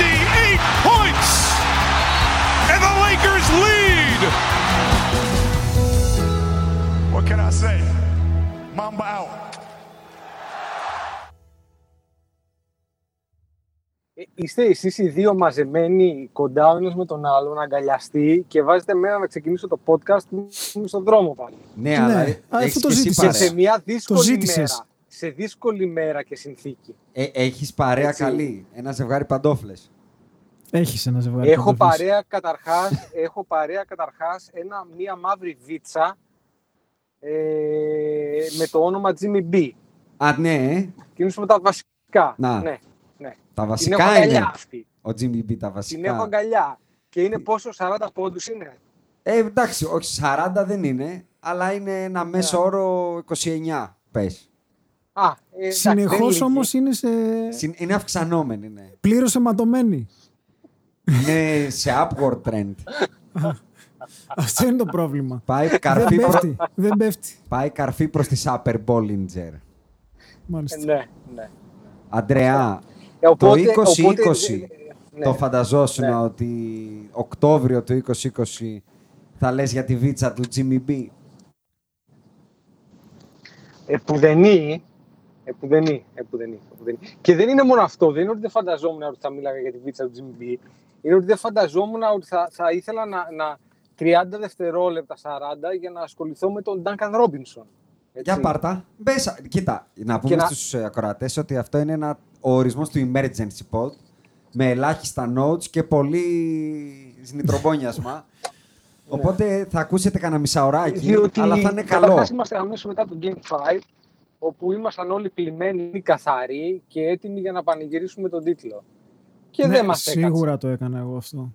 58 points! And the Lakers lead! What can I say? Mamba out. Ε, Είστε εσείς οι δύο μαζεμένοι κοντά ο ένας με τον άλλον, αγκαλιαστεί και βάζετε μένα να ξεκινήσω το podcast που είμαι στον δρόμο πάλι. Ναι, αλλά α, έχεις αυτό το και εσύ ζήτησες. Και παρέα. σε μια Το δύσκολη ζήτησες. μέρα. Σε δύσκολη μέρα και συνθήκη. Ε, έχεις παρέα Έτσι. καλή; Ένα ζευγάρι παντόφλες. Έχεις ένα ζευγάρι. Έχω παντόφλες. παρέα καταρχάς, έχω παρέα καταρχάς ένα, μια μαύρη βίτσα ε, με το όνομα Jimmy B. Α, ναι, ε. Και είναι με τα βασικά. Να. Ναι, ναι. τα Την έχω βασικά αγκαλιά είναι. αυτή. Ο Jimmy B, τα Την έχω βασικά. αγκαλιά. Και είναι πόσο 40 πόντους είναι; Ε, εντάξει, όχι 40 δεν είναι, αλλά είναι ένα μέσο Ναι. όρο 29, πες. Α, ε, εντάξει, δεν Συνεχώς λύγει. όμως είναι σε. Συν- Είναι αυξανόμενη, ναι. πλήρω αιματωμένη. είναι σε upward trend. Αυτό είναι το πρόβλημα. Πάει Δεν καρφί, προ... πέφτει. Δεν πέφτει. Πάει καρφί προς τη Upper Bollinger. Μάλιστα. Ε, Ναι, ναι. Αντρεά, Ε, οπότε- το 2020 οπότε, ε, ναι. το φανταζόσουν Ναι. ότι Οκτώβριο του 2020 θα λες για τη βίτσα του Jimmy B; Επουδενή, επουδενή, επουδενή, επουδενή. Και δεν είναι μόνο αυτό, δεν είναι ότι δεν φανταζόμουν ότι θα μίλαγα για τη βίτσα του Jimmy B. Είναι ότι δεν φανταζόμουν ότι θα, θα ήθελα να, να 30 δευτερόλεπτα, 40 για να ασχοληθώ με τον Duncan Robinson. Έτσι. Για πάρτα. Μπες, κοίτα, να πούμε να- στους ε, ακροατές ότι αυτό είναι ένα, ο ορισμός του emergency pod με ελάχιστα notes και πολύ συνητρομπόνιασμα. Οπότε θα ακούσετε κανένα μισάωράκι, Διότι αλλά θα είναι καταρχάς καλό. είμαστε αμέσως μετά το Game 5, όπου ήμασταν όλοι κλειμμένοι, καθαροί και έτοιμοι για να πανηγυρίσουμε τον τίτλο. Και Ναι, δεν μας έκατσε. Σίγουρα το έκανα εγώ αυτό.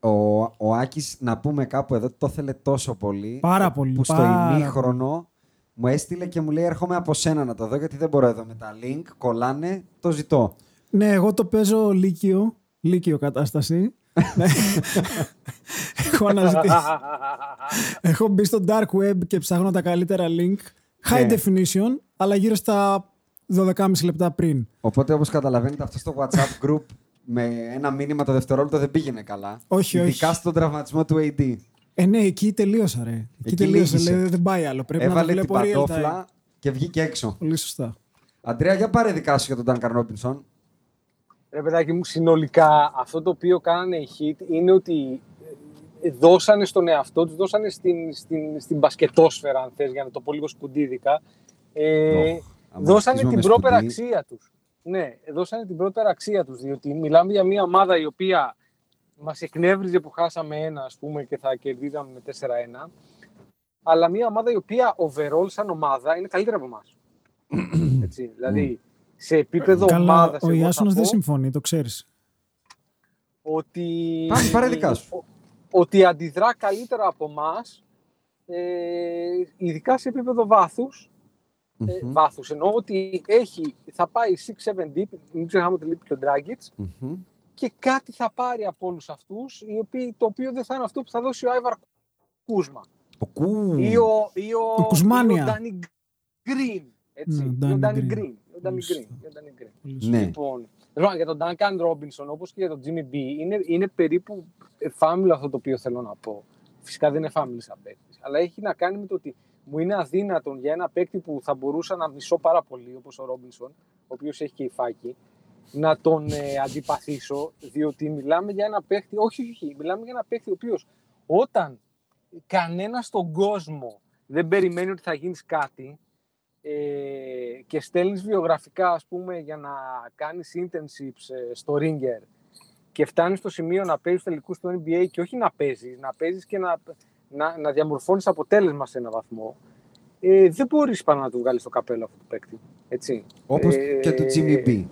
Ο, ο Άκης, να πούμε κάπου εδώ, το ήθελε τόσο πολύ. Πάρα πολύ, Που στο πάρα ημίχρονο μου έστειλε και μου λέει: Έρχομαι από σένα να το δω, γιατί δεν μπορώ εδώ με τα link. Κολλάνε, το ζητώ. Ναι, εγώ το παίζω λύκειο. Λύκειο κατάσταση. Ναι. Έχω αναζητήσει. Έχω μπει στο dark web και ψάχνω τα καλύτερα link. High Ναι. definition, αλλά γύρω στα 12,5 λεπτά πριν. Οπότε, όπως καταλαβαίνετε, αυτό στο WhatsApp group με ένα μήνυμα το δευτερόλεπτο δεν πήγαινε καλά. Όχι, Ειδικά όχι. στον τραυματισμό του AD. Ε, ναι, εκεί τελείωσα, ρε. Εκεί, Εκεί τελείωσα. λύγησες. Λέει, δεν πάει άλλο. Πρέπει να το Έβαλε την βλέπω real time. παντόφλα και βγήκε έξω. Πολύ σωστά. Αντρέα, για πάρε δικά σου για τον Duncan Robinson. Ρε παιδάκι μου, συνολικά αυτό το οποίο κάνανε οι Heat είναι ότι ε, δώσανε στον εαυτό τους, δώσανε στην, στην, στην μπασκετόσφαιρα, αν θες, για να το πω λίγο σκουντίδικα, ε, Οχ, άμα δώσανε αρχίζουμε την με πρόπερα σκουντί. αξία τους. Ναι, δώσανε την πρόπερα αξία τους, διότι μιλάμε για μια ομάδα η οποία μας εκνεύριζε που χάσαμε ένα, ας πούμε, και θα κερδίζαμε με 4-1, αλλά μια ομάδα η οποία overall σαν ομάδα είναι καλύτερα από εμάς. Έτσι, δηλαδή, σε επίπεδο Καλά, ομάδας, ο εγώ θα Ιάσονας δεν πω συμφωνεί, το ξέρεις. ότι, Πάρε- πάρε δικά σου. Ο- ότι αντιδρά καλύτερα από εμάς, ε, ειδικά σε επίπεδο βάθους ε, βάθους. Εννοώ ότι έχει, θα πάει 6-7 deep, μην ξεχνάμε ότι λείπει και ο Dragic, Μμμ. και κάτι θα πάρει από όλους αυτούς, οι οποίοι, το οποίο δεν θα είναι αυτό που θα δώσει ο Άιβαρ Κούσμα. Ο Κου. Ή ο, ή ο, Ο Κουσμάνια. ή ο Ντάνι Γκριν. Έτσι. Ναι, ο Ή ο Danny Ντάνι Green. Γκριν. Ο Danny Πολύ Green. σωστά. Ο Danny Green. Ναι. Λοιπόν, λοιπόν, για τον Duncan Robinson, όπως και για τον Jimmy B, είναι, είναι περίπου φάμιλο αυτό το οποίο θέλω να πω. Φυσικά δεν είναι φάμιλο σαν παίκτης, αλλά έχει να κάνει με το ότι μου είναι αδύνατον για ένα παίκτη που θα μπορούσα να μισώ πάρα πολύ, όπως ο Ρόμπινσον, ο οποίος έχει και υφάκι, να τον ε, αντιπαθήσω, διότι μιλάμε για ένα παίκτη, όχι, όχι, μιλάμε για ένα παίκτη ο οποίος όταν κανένας στον κόσμο δεν περιμένει ότι θα γίνεις κάτι ε, και στέλνεις βιογραφικά, ας πούμε, για να κάνεις internships ε, στο Ringer και φτάνεις στο σημείο να παίζεις τελικούς στο NBA και όχι να παίζεις, να παίζεις και να, να, να διαμορφώνεις αποτέλεσμα σε έναν βαθμό, ε, δεν μπορείς πάνω να του βγάλεις το καπέλο αυτό το παίκτη. Έτσι. Όπως Ε, και του Jimmy B.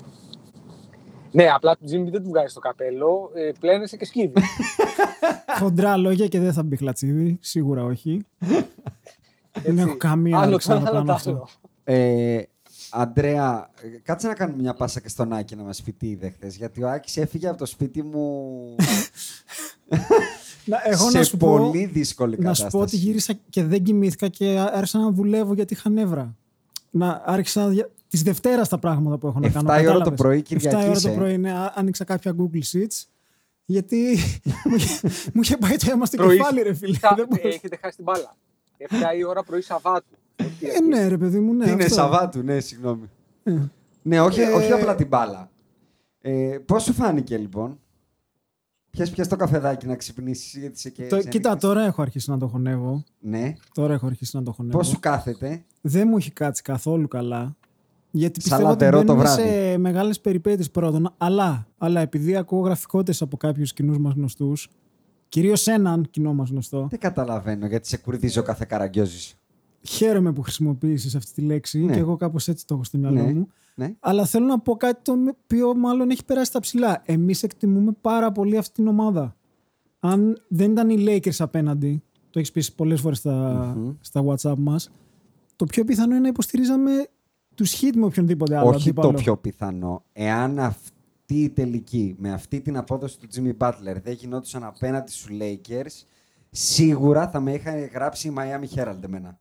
Ναι, απλά του Jimmy δεν του βγάζεις το καπέλο, ε, πλένεσαι και σκύβεις. Χοντρά λόγια και δεν θα μπει χλατσίδι. Σίγουρα όχι. δεν Έτσι. έχω καμία Άλλο όρεξη να το ξανά, κάνω άλλο αυτό. Άλλο. Ε, Αντρέα, ε, κάτσε να κάνουμε μια πάσα και στον Άκη να μας πει τι είδε χθες, γιατί ο Άκης έφυγε από το σπίτι μου Να, εγώ σε να σου πω, πολύ δύσκολη να κατάσταση. σου πω ότι γύρισα και δεν κοιμήθηκα και άρχισα να δουλεύω γιατί είχα νεύρα. Να άρχισα τη Δευτέρας τα πράγματα που έχω να κάνω. 7 η ώρα το κατάλαβες; πρωί, 7 η Κυριακή ώρα είσαι. το πρωί, ναι, α- άνοιξα κάποια Google Sheets. Γιατί μου είχε- μου είχε πάει το αίμα στο Πρωί- κεφάλι, ρε φίλε. Θα- Δεν μπορούσα. Έχετε χάσει την μπάλα. 7 η ώρα πρωί Σαββάτου. Ε, ναι, ρε παιδί μου, ναι. Τι είναι αυτό. Σαββάτου, ναι, συγγνώμη. ναι, όχι, Ε, όχι απλά την μπάλα. Ε, πώς σου φάνηκε λοιπόν; Πιες, πιες το καφεδάκι να ξυπνήσεις γιατί είσαι και Το- κοίτα, ξενύχτης. τώρα έχω αρχίσει να το χωνεύω. Ναι. Τώρα έχω αρχίσει να το χωνεύω. Πώς σου κάθεται; Δεν μου έχει κάτσει καθόλου καλά. Γιατί Σαν πιστεύω ότι λατερό το μπαίνουμε βράδυ. σε μεγάλες περιπέτειες πρώτον. Αλλά, αλλά επειδή ακούω γραφικότητες από κάποιους κοινούς μας γνωστούς, κυρίως έναν κοινό μας γνωστό, Δεν καταλαβαίνω γιατί σε κουρδίζω κάθε καραγκιόζης. Χαίρομαι που χρησιμοποίησες αυτή τη λέξη Ναι. και εγώ κάπως έτσι το έχω στο μυαλό Ναι. μου. Ναι. Αλλά θέλω να πω κάτι το οποίο μάλλον έχει περάσει τα ψηλά. Εμείς εκτιμούμε πάρα πολύ αυτή την ομάδα. Αν δεν ήταν οι Lakers απέναντι, το έχεις πει πολλές φορές στα, στα WhatsApp μας, το πιο πιθανό είναι να υποστηρίζαμε τους hit με οποιονδήποτε άλλο Όχι αντίπαλο. το πιο πιθανό. Εάν αυτή η τελική με αυτή την απόδοση του Jimmy Butler δεν γινόντουσαν απέναντι στους Lakers, σίγουρα θα με είχαν γράψει η Miami Herald εμένα.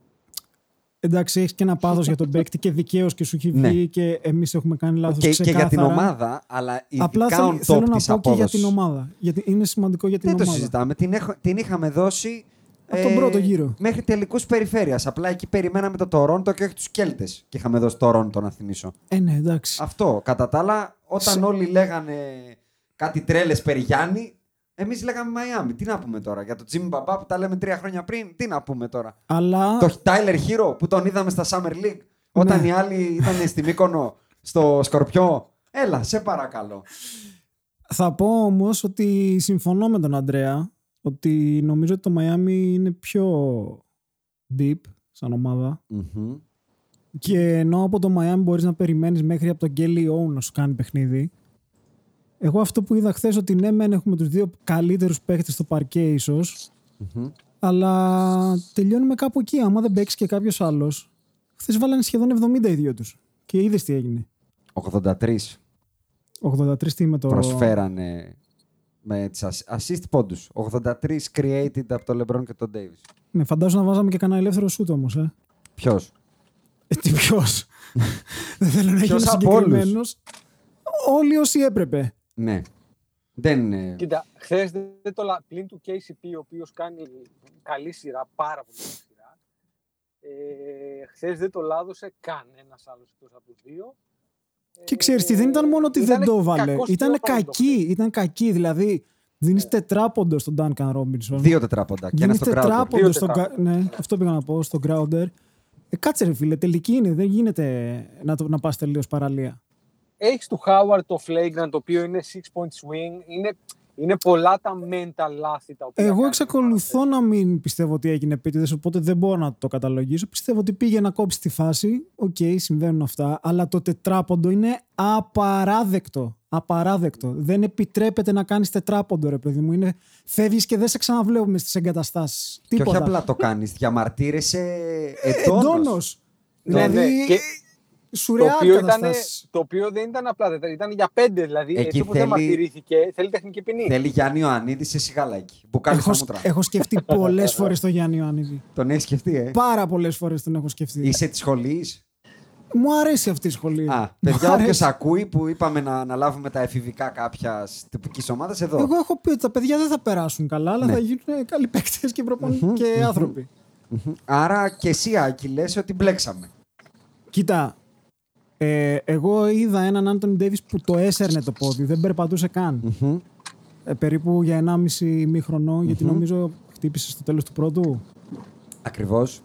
Εντάξει, έχεις και ένα πάθος για τον παίκτη και δικαίως και σου έχει Ναι. βγει και εμείς έχουμε κάνει λάθος. Και, και για την ομάδα, αλλά ειδικά Απλά on θέλ, top θέλω να της πω και για απόδοσης. την ομάδα. Γιατί είναι σημαντικό για την Δεν το ομάδα. συζητάμε. Την, έχω, την είχαμε δώσει Από τον πρώτο γύρο. Μέχρι τελικούς περιφέρειας. Απλά εκεί περιμέναμε το Τορόντο και όχι τους Κέλτες. Και είχαμε δώσει Τορόντο να θυμίσω. Ε, ναι, εντάξει. Αυτό. Κατά τα άλλα, όταν Σε- όλοι λέγανε κάτι τρέλες περί Γιάννη, εμείς λέγαμε Μαϊάμι. Τι να πούμε τώρα. Για τον Τζίμι Μπαμπά που τα λέμε τρία χρόνια πριν, τι να πούμε τώρα. Αλλά Το Tyler Hero που τον είδαμε στα Summer League. Όταν Ναι. οι άλλοι ήταν στη Μύκονο, στο Σκορπιό. Έλα, σε παρακαλώ. θα πω όμως ότι συμφωνώ με τον Αντρέα ότι νομίζω ότι το Miami είναι πιο deep σαν ομάδα. Μμμ. Και ενώ από το Miami μπορείς να περιμένεις μέχρι από τον Kelly O να σου κάνει παιχνίδι, εγώ αυτό που είδα χθες ότι ναι, μεν έχουμε τους δύο καλύτερους παίχτες στο παρκέ ίσως, Μμμ. αλλά τελειώνουμε κάπου εκεί. Άμα δεν παίξει και κάποιος άλλος. Χθες βάλανε σχεδόν 70 οι δύο τους. Και είδες τι έγινε. 83 83 τι με το. προσφέρανε με τις ασ- assist πόντους. 83 created από τον LeBron και τον Davis. Ναι, φαντάζομαι να βάζαμε και κανένα ελεύθερο σούτ όμως. Ε. Ποιος; Ε, τι ποιος; δεν θέλω να γίνω Ποιος από όλους; συγκεκριμένος. Όλοι όσοι έπρεπε. Ναι. Δεν είναι... Κοίτα, χθες δεν το λα... πλην του KCP, ο οποίος κάνει καλή σειρά, πάρα πολύ καλή σειρά. Ε, χθες δεν το λάδωσε κανένας άλλος εκτός από τους δύο. Και ξέρεις τι, δεν ήταν μόνο ότι δεν Ήτανε το έβαλε. κακός Ήταν τρόπος κακή. το Ήταν κακή. Δηλαδή, δίνεις τετράποντο στον Duncan Robinson. Δύο τετράποντα και ένα Δίνεις στο crowd. τετράποντο Δύο στον. τετράποντα. Ναι, αυτό πήγα να πω, στον Crowder. Ε, κάτσε ρε φίλε, τελική είναι. Δεν γίνεται να, το, να πας τελείως παραλία. Έχεις του Howard το flagrant, το οποίο είναι 6 point swing. Είναι, είναι πολλά τα mental λάθη τα οποία. Εγώ κάνει εξακολουθώ να μην πιστεύω ότι έγινε επίτηδες, οπότε δεν μπορώ να το καταλογίσω. Πιστεύω ότι πήγε να κόψει τη φάση. Οκ, συμβαίνουν αυτά. Αλλά το τετράποντο είναι απαράδεκτο. Απαράδεκτο. Δεν επιτρέπεται να κάνεις τετράποντο, ρε παιδί μου. Είναι... Φεύγεις και δεν σε ξαναβλέπουμε στις εγκαταστάσεις. Και όχι Τίποτα. απλά το κάνεις, διαμαρτύρεσαι Ε, εντόνως. εντόνως. Ναι, Δηλαδή, ναι, και το σουρεάλ οποίο, ήταν, καταστάσεις. το οποίο δεν ήταν απλά τετρά, ήταν για πέντε. Δηλαδή, Εκεί έτσι όπως δεν θέλει- μαρτυρήθηκε, θέλει τεχνική ποινή. Θέλει Γιάννη Ιωαννίδη σε σιγαλάκι. Μπουκάλι Έχω, στα μούτρα. έχω σκεφτεί πολλές φορές το Γιάννη Ιωαννίδη. Τον έχεις σκεφτεί, ε; Πάρα πολλές φορές τον έχω σκεφτεί. Είσαι της σχολής; Μου αρέσει αυτή η σχολή. Α, Μου παιδιά, αρέσει. όποιο ακούει που είπαμε να αναλάβουμε τα εφηβικά κάποια τυπικής ομάδας εδώ. Εγώ έχω πει ότι τα παιδιά δεν θα περάσουν καλά, αλλά Ναι. θα γίνουν καλοί παίκτες και, προπον- και άνθρωποι. Άρα και εσύ, Άκη, λες ότι μπλέξαμε. Κοίτα, ε, εγώ είδα έναν Άντωνι Ντέβις που το έσερνε το πόδι, δεν περπατούσε καν. Ε, περίπου για 1,5 μήχρονο, γιατί νομίζω χτύπησε στο τέλος του πρώτου. Ακριβώς.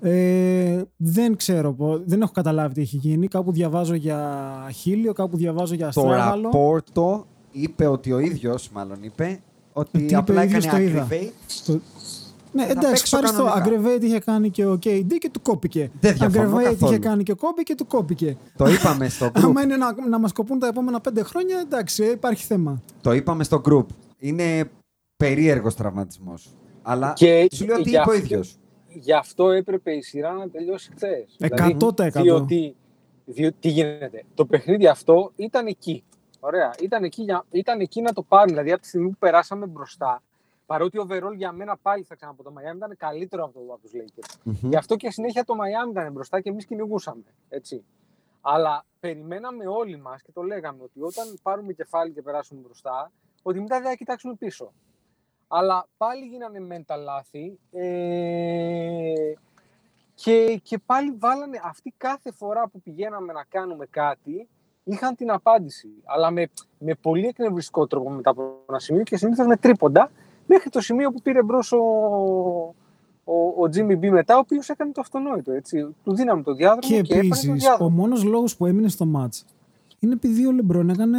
Ε, δεν ξέρω, πο- δεν έχω καταλάβει τι έχει γίνει. Κάπου διαβάζω για χίλιο, κάπου διαβάζω για Το αστράγαλο. ραπόρτο είπε ότι ο ίδιος, μάλλον είπε, ότι Τι είπε απλά ο ίδιος έκανε το είδα. aggravate. Το- Ναι, θα εντάξει, παίξω ευχαριστώ. κανονικά. Aggravate είχε κάνει και ο KD και του κόπηκε. Δεν διαφωνώ Aggravate καθόλου. είχε κάνει και ο Kobe και του κόπηκε. Το είπαμε στο group. Άμα είναι να, να μας κοπούν τα επόμενα πέντε χρόνια, εντάξει, ε, υπάρχει θέμα. Το είπαμε στο group. Είναι περίεργος τραυματισμός. Αλλά Και σου λέω ότι γι' είπε ο αυτό- ίδιος. Γι' αυτό έπρεπε η σειρά να τελειώσει χθες. 100%. διότι, διότι τι γίνεται. Το παιχνίδι αυτό ήταν εκεί. Ωραία. Ήταν εκεί, για, ήταν εκεί να το πάρει. Δηλαδή από τη στιγμή που περάσαμε μπροστά, παρότι ο overall για μένα πάλι θα ξαναπώ το Miami ήταν καλύτερο από, το, από τους Lakers. Γι' αυτό και συνέχεια το Miami ήταν μπροστά και εμείς κυνηγούσαμε. Έτσι. Αλλά περιμέναμε όλοι μας και το λέγαμε ότι όταν πάρουμε κεφάλι και περάσουμε μπροστά, ότι μετά δεν θα κοιτάξουμε πίσω. Αλλά πάλι γίνανε mental λάθη ε, και, και πάλι βάλανε αυτή κάθε φορά που πηγαίναμε να κάνουμε κάτι είχαν την απάντηση. Αλλά με, με πολύ εκνευριστικό τρόπο μετά από ένα σημείο και συνήθως με τρίποντα μέχρι το σημείο που πήρε μπρος ο, ο, ο Jimmy B μετά, ο οποίος έκανε το αυτονόητο. Έτσι. Του δίναμε το διάδρομο Και και, έπαιρνε το επίσης, ο διάδρομο. μόνος λόγος που έμεινε στο match είναι επειδή ο Λεμπρόν έκανε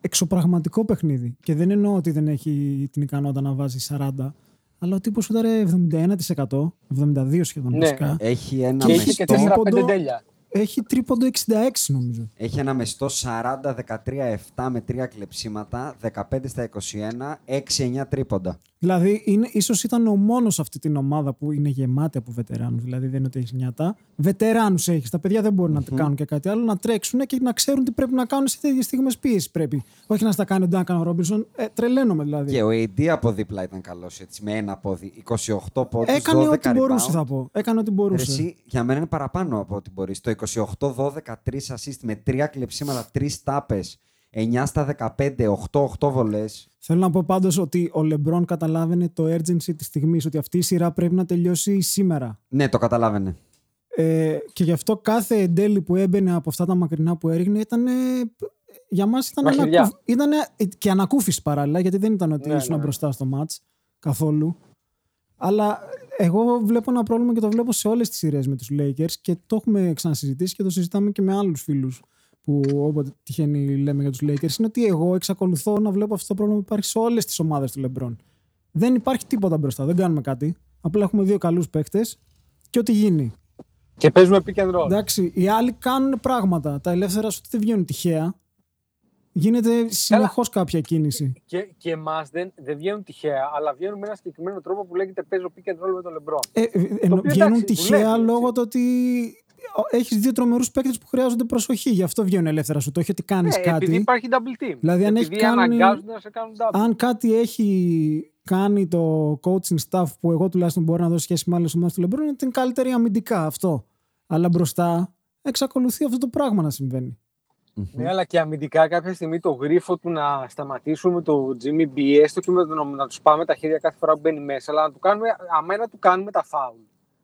εξωπραγματικό παιχνίδι. Και δεν εννοώ ότι δεν έχει την ικανότητα να βάζει 40, αλλά ο τύπος σούταρε 71%, 72% σχεδόν Ναι. βασικά. Έχει ένα Και έχει είχε και μεστό, τρίποντο. 4-5 τέλεια. Έχει τρίποντο 66 νομίζω. έχει ένα μεστό 40-13-7 με 3 κλεψίματα, 15 στα 21, 6-9 τρίποντα. Δηλαδή, είναι, ίσως ήταν ο μόνος σε αυτή την ομάδα που είναι γεμάτη από βετεράνους. Δηλαδή, δεν είναι ότι έχεις νιάτα. Βετεράνους έχεις. Τα παιδιά δεν μπορούν να κάνουν και κάτι άλλο, να τρέξουν και να ξέρουν τι πρέπει να κάνουν σε τέτοιες στιγμές πίεσης πρέπει. Όχι να στα κάνει ο Ντάκαν Ρόμπινσον. Ε, τρελαίνομαι δηλαδή. Και ο AD από δίπλα ήταν καλός έτσι, με ένα πόδι. 28 πόντους. Έκανε 12 ό,τι μπορούσε, rebound. θα πω. Έκανε ό,τι Ρε μπορούσε. Εσύ, για μένα είναι παραπάνω από ό,τι μπορείς. Το 28-12, 3 assist με 3 κλεψίματα, 3 τάπες, 9 στα 15, 8-8 βολές. Θέλω να πω πάντως ότι ο Λεμπρόν καταλάβαινε το urgency της στιγμής, ότι αυτή η σειρά πρέπει να τελειώσει σήμερα. Ναι, το καταλάβαινε. Ε, και γι' αυτό κάθε εντέλει που έμπαινε από αυτά τα μακρινά που έριχνε ήταν. Για μας ήταν, Μαχαιριά. ανακούφ... ήτανε και ανακούφιση παράλληλα, γιατί δεν ήταν ότι Ναι, ήσουν ναι. μπροστά στο match καθόλου. Αλλά εγώ βλέπω ένα πρόβλημα και το βλέπω σε όλες τις σειρές με τους Lakers και το έχουμε ξανασυζητήσει και το συζητάμε και με άλλους φίλους που όποτε τυχαίνει λέμε για τους Lakers. Είναι ότι εγώ εξακολουθώ να βλέπω αυτό το πρόβλημα που υπάρχει σε όλες τις ομάδες του LeBron. Δεν υπάρχει τίποτα μπροστά, δεν κάνουμε κάτι. Απλά έχουμε δύο καλούς παίκτες και ό,τι γίνει. Και παίζουμε pick and roll. Εντάξει, οι άλλοι κάνουν πράγματα. Τα ελεύθερα σου δεν βγαίνουν τυχαία. Γίνεται συνεχώς κάποια κίνηση. Και, και εμά δεν, δεν βγαίνουν τυχαία, αλλά βγαίνουν με ένα συγκεκριμένο τρόπο που λέγεται παίζω pick and roll με τον LeBron. Ε, ε, ενώ οποίο, βγαίνουν εντάξει, τυχαία δουλεύει, έτσι. λόγω του ότι έχεις δύο τρομερούς παίκτες που χρειάζονται προσοχή. Γι' αυτό βγαίνουν ελεύθερα σου. Το έχει ότι κάνεις Ναι, κάτι. επειδή υπάρχει double team. Δηλαδή, αν επειδή έχει κάνει- αναγκάζονται να σε κάνουν double. Αν κάτι έχει κάνει το coaching staff που εγώ τουλάχιστον μπορώ να δώσω σχέση με άλλες ομάδες του LeBron είναι την καλύτερη αμυντικά αυτό. Αλλά μπροστά εξακολουθεί αυτό το πράγμα να συμβαίνει. Ναι, αλλά και αμυντικά κάποια στιγμή το γρίφο του να σταματήσουμε το Jimmy B, έστω και με το, να τους πάμε τα χέρια κάθε φορά που μπαίνει μέσα, αλλά να του κάνουμε, αμένα του κάνουμε τα φάουλ.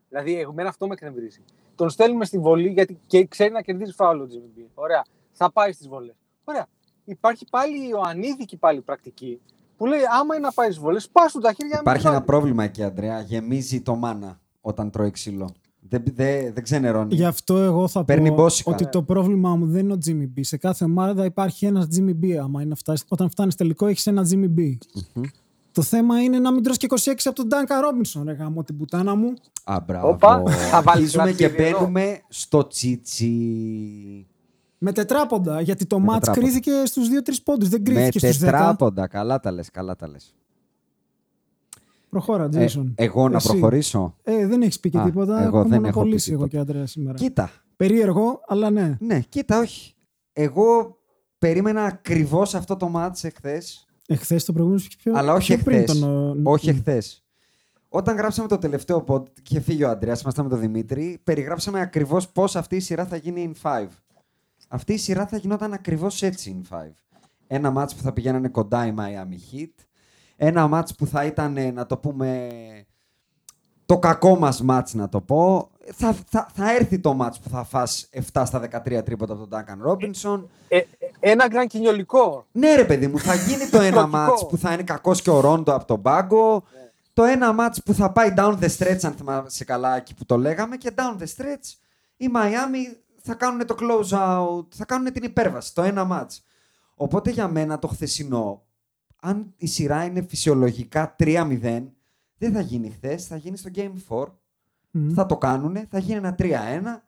Δηλαδή, εμένα αυτό με εκνευρίζει. Τον στέλνουμε στη βολή γιατί και ξέρει να κερδίζει φάουλ ο Jimmy B. Ωραία. Θα πάει στις βολές. Ωραία. Υπάρχει πάλι ο ανήθικη πάλι πρακτική που λέει: Άμα είναι να πάει στις βολές, πας του τα χέρια να Υπάρχει μην ένα βάλει. πρόβλημα εκεί, Αντρέα. Γεμίζει το μάνα όταν τρώει ξύλο. Δεν, δεν, δεν ξενερώνει. Γι' αυτό εγώ θα Παίρνει πω μπόσικα. ότι το πρόβλημά μου δεν είναι ο Jimmy B. Σε κάθε ομάδα υπάρχει ένας Jimmy B. Άμα είναι φτάσει, όταν φτάνεις τελικό, έχεις ένα Jimmy B. Το θέμα είναι να μην τρως και 26 από τον Duncan Robinson. Ρε γάμο την πουτάνα μου. Α, μπράβο. Όπα, θα βάλεις Αρχίζουμε και λατρίδι εδώ. μπαίνουμε στο τσίτσι. Με τετράποντα. Γιατί το Με match τετράποντα. κρίθηκε στους 2-3 πόντους. Δεν Με κρίθηκε στους 10. τετράποντα. Καλά τα λες, καλά τα λες. Προχώρα, Ε, Jason. εγώ να Εσύ. προχωρήσω; Ε, δεν έχεις πει και Α, τίποτα. εγώ Έχω δεν έχω πει μονοπολίσει εγώ τίποτα. και άντρα σήμερα. Κοίτα. Περίεργο, αλλά ναι. Ναι, κοίτα, όχι. Εγώ περίμενα ακριβώς αυτό το μάτς εχθές Εχθές το προηγούμενο σου είχε πιο. Αλλά όχι πιο πριν εχθές. τον, ο- Όχι εχθές. Όταν γράψαμε το τελευταίο pod, είχε φύγει ο Αντρέα, ήμασταν με τον Δημήτρη, περιγράψαμε ακριβώς πώς αυτή η σειρά θα γίνει in 5. Αυτή η σειρά θα γινόταν ακριβώς έτσι in 5. Ένα μάτς που θα πηγαίνανε κοντά η Miami Heat. Ένα μάτς που θα ήταν, ε, να το πούμε, το κακό μας μάτς να το πω. Θα, θα, θα έρθει το μάτς που θα φας 7 στα 13 τρίποτα από τον Duncan Robinson. Ε, ε, ένα γκραν κοινιολικό. Ναι, ρε παιδί μου, θα γίνει το ένα Λογικό. μάτς που θα είναι κακός και ο Ρόντο από τον πάγκο. Το ένα μάτς που θα πάει down the stretch, αν θυμάσαι καλά εκεί που το λέγαμε. Και down the stretch η Miami θα κάνουν το close out, θα κάνουν την υπέρβαση. Το ένα μάτς. Οπότε για μένα το χθεσινό, αν η σειρά είναι φυσιολογικά 3-0, δεν θα γίνει χθες, θα γίνει στο Game 4. Μμμ. Θα το κάνουν, θα γίνει ένα 3-1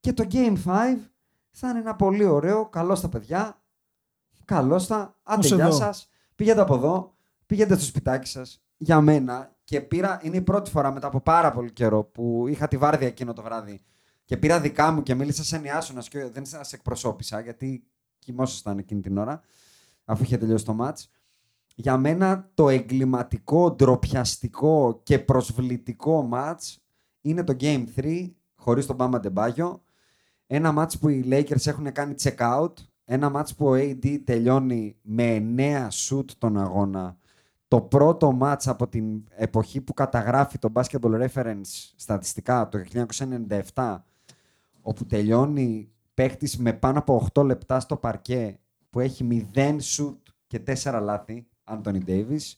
και το Game 5 θα είναι ένα πολύ ωραίο, καλός στα παιδιά, καλός στα, άντε Ως γεια εδώ. σας, πήγαινε από εδώ, πήγαινε στο σπιτάκι σας. Για μένα και πήρα, είναι η πρώτη φορά μετά από πάρα πολύ καιρό που είχα τη βάρδια εκείνο το βράδυ και πήρα δικά μου και μίλησα σε νιάσονας και δεν σας εκπροσώπησα γιατί κοιμόσασταν εκείνη την ώρα αφού είχε τελειώσει το μάτς. Για μένα το εγκληματικό, ντροπιαστικό και προσβλητικό μάτς είναι το Game 3 χωρίς τον Bama Debaggio. Ένα μάτς που οι Lakers έχουν κάνει check out. Ένα μάτς που ο AD τελειώνει με 9 shoot τον αγώνα. Το πρώτο μάτς από την εποχή που καταγράφει το Basketball Reference στατιστικά το 1997 όπου τελειώνει παίχτης με πάνω από 8 λεπτά στο παρκέ που έχει 0 shoot και 4 λάθη, Anthony Davis.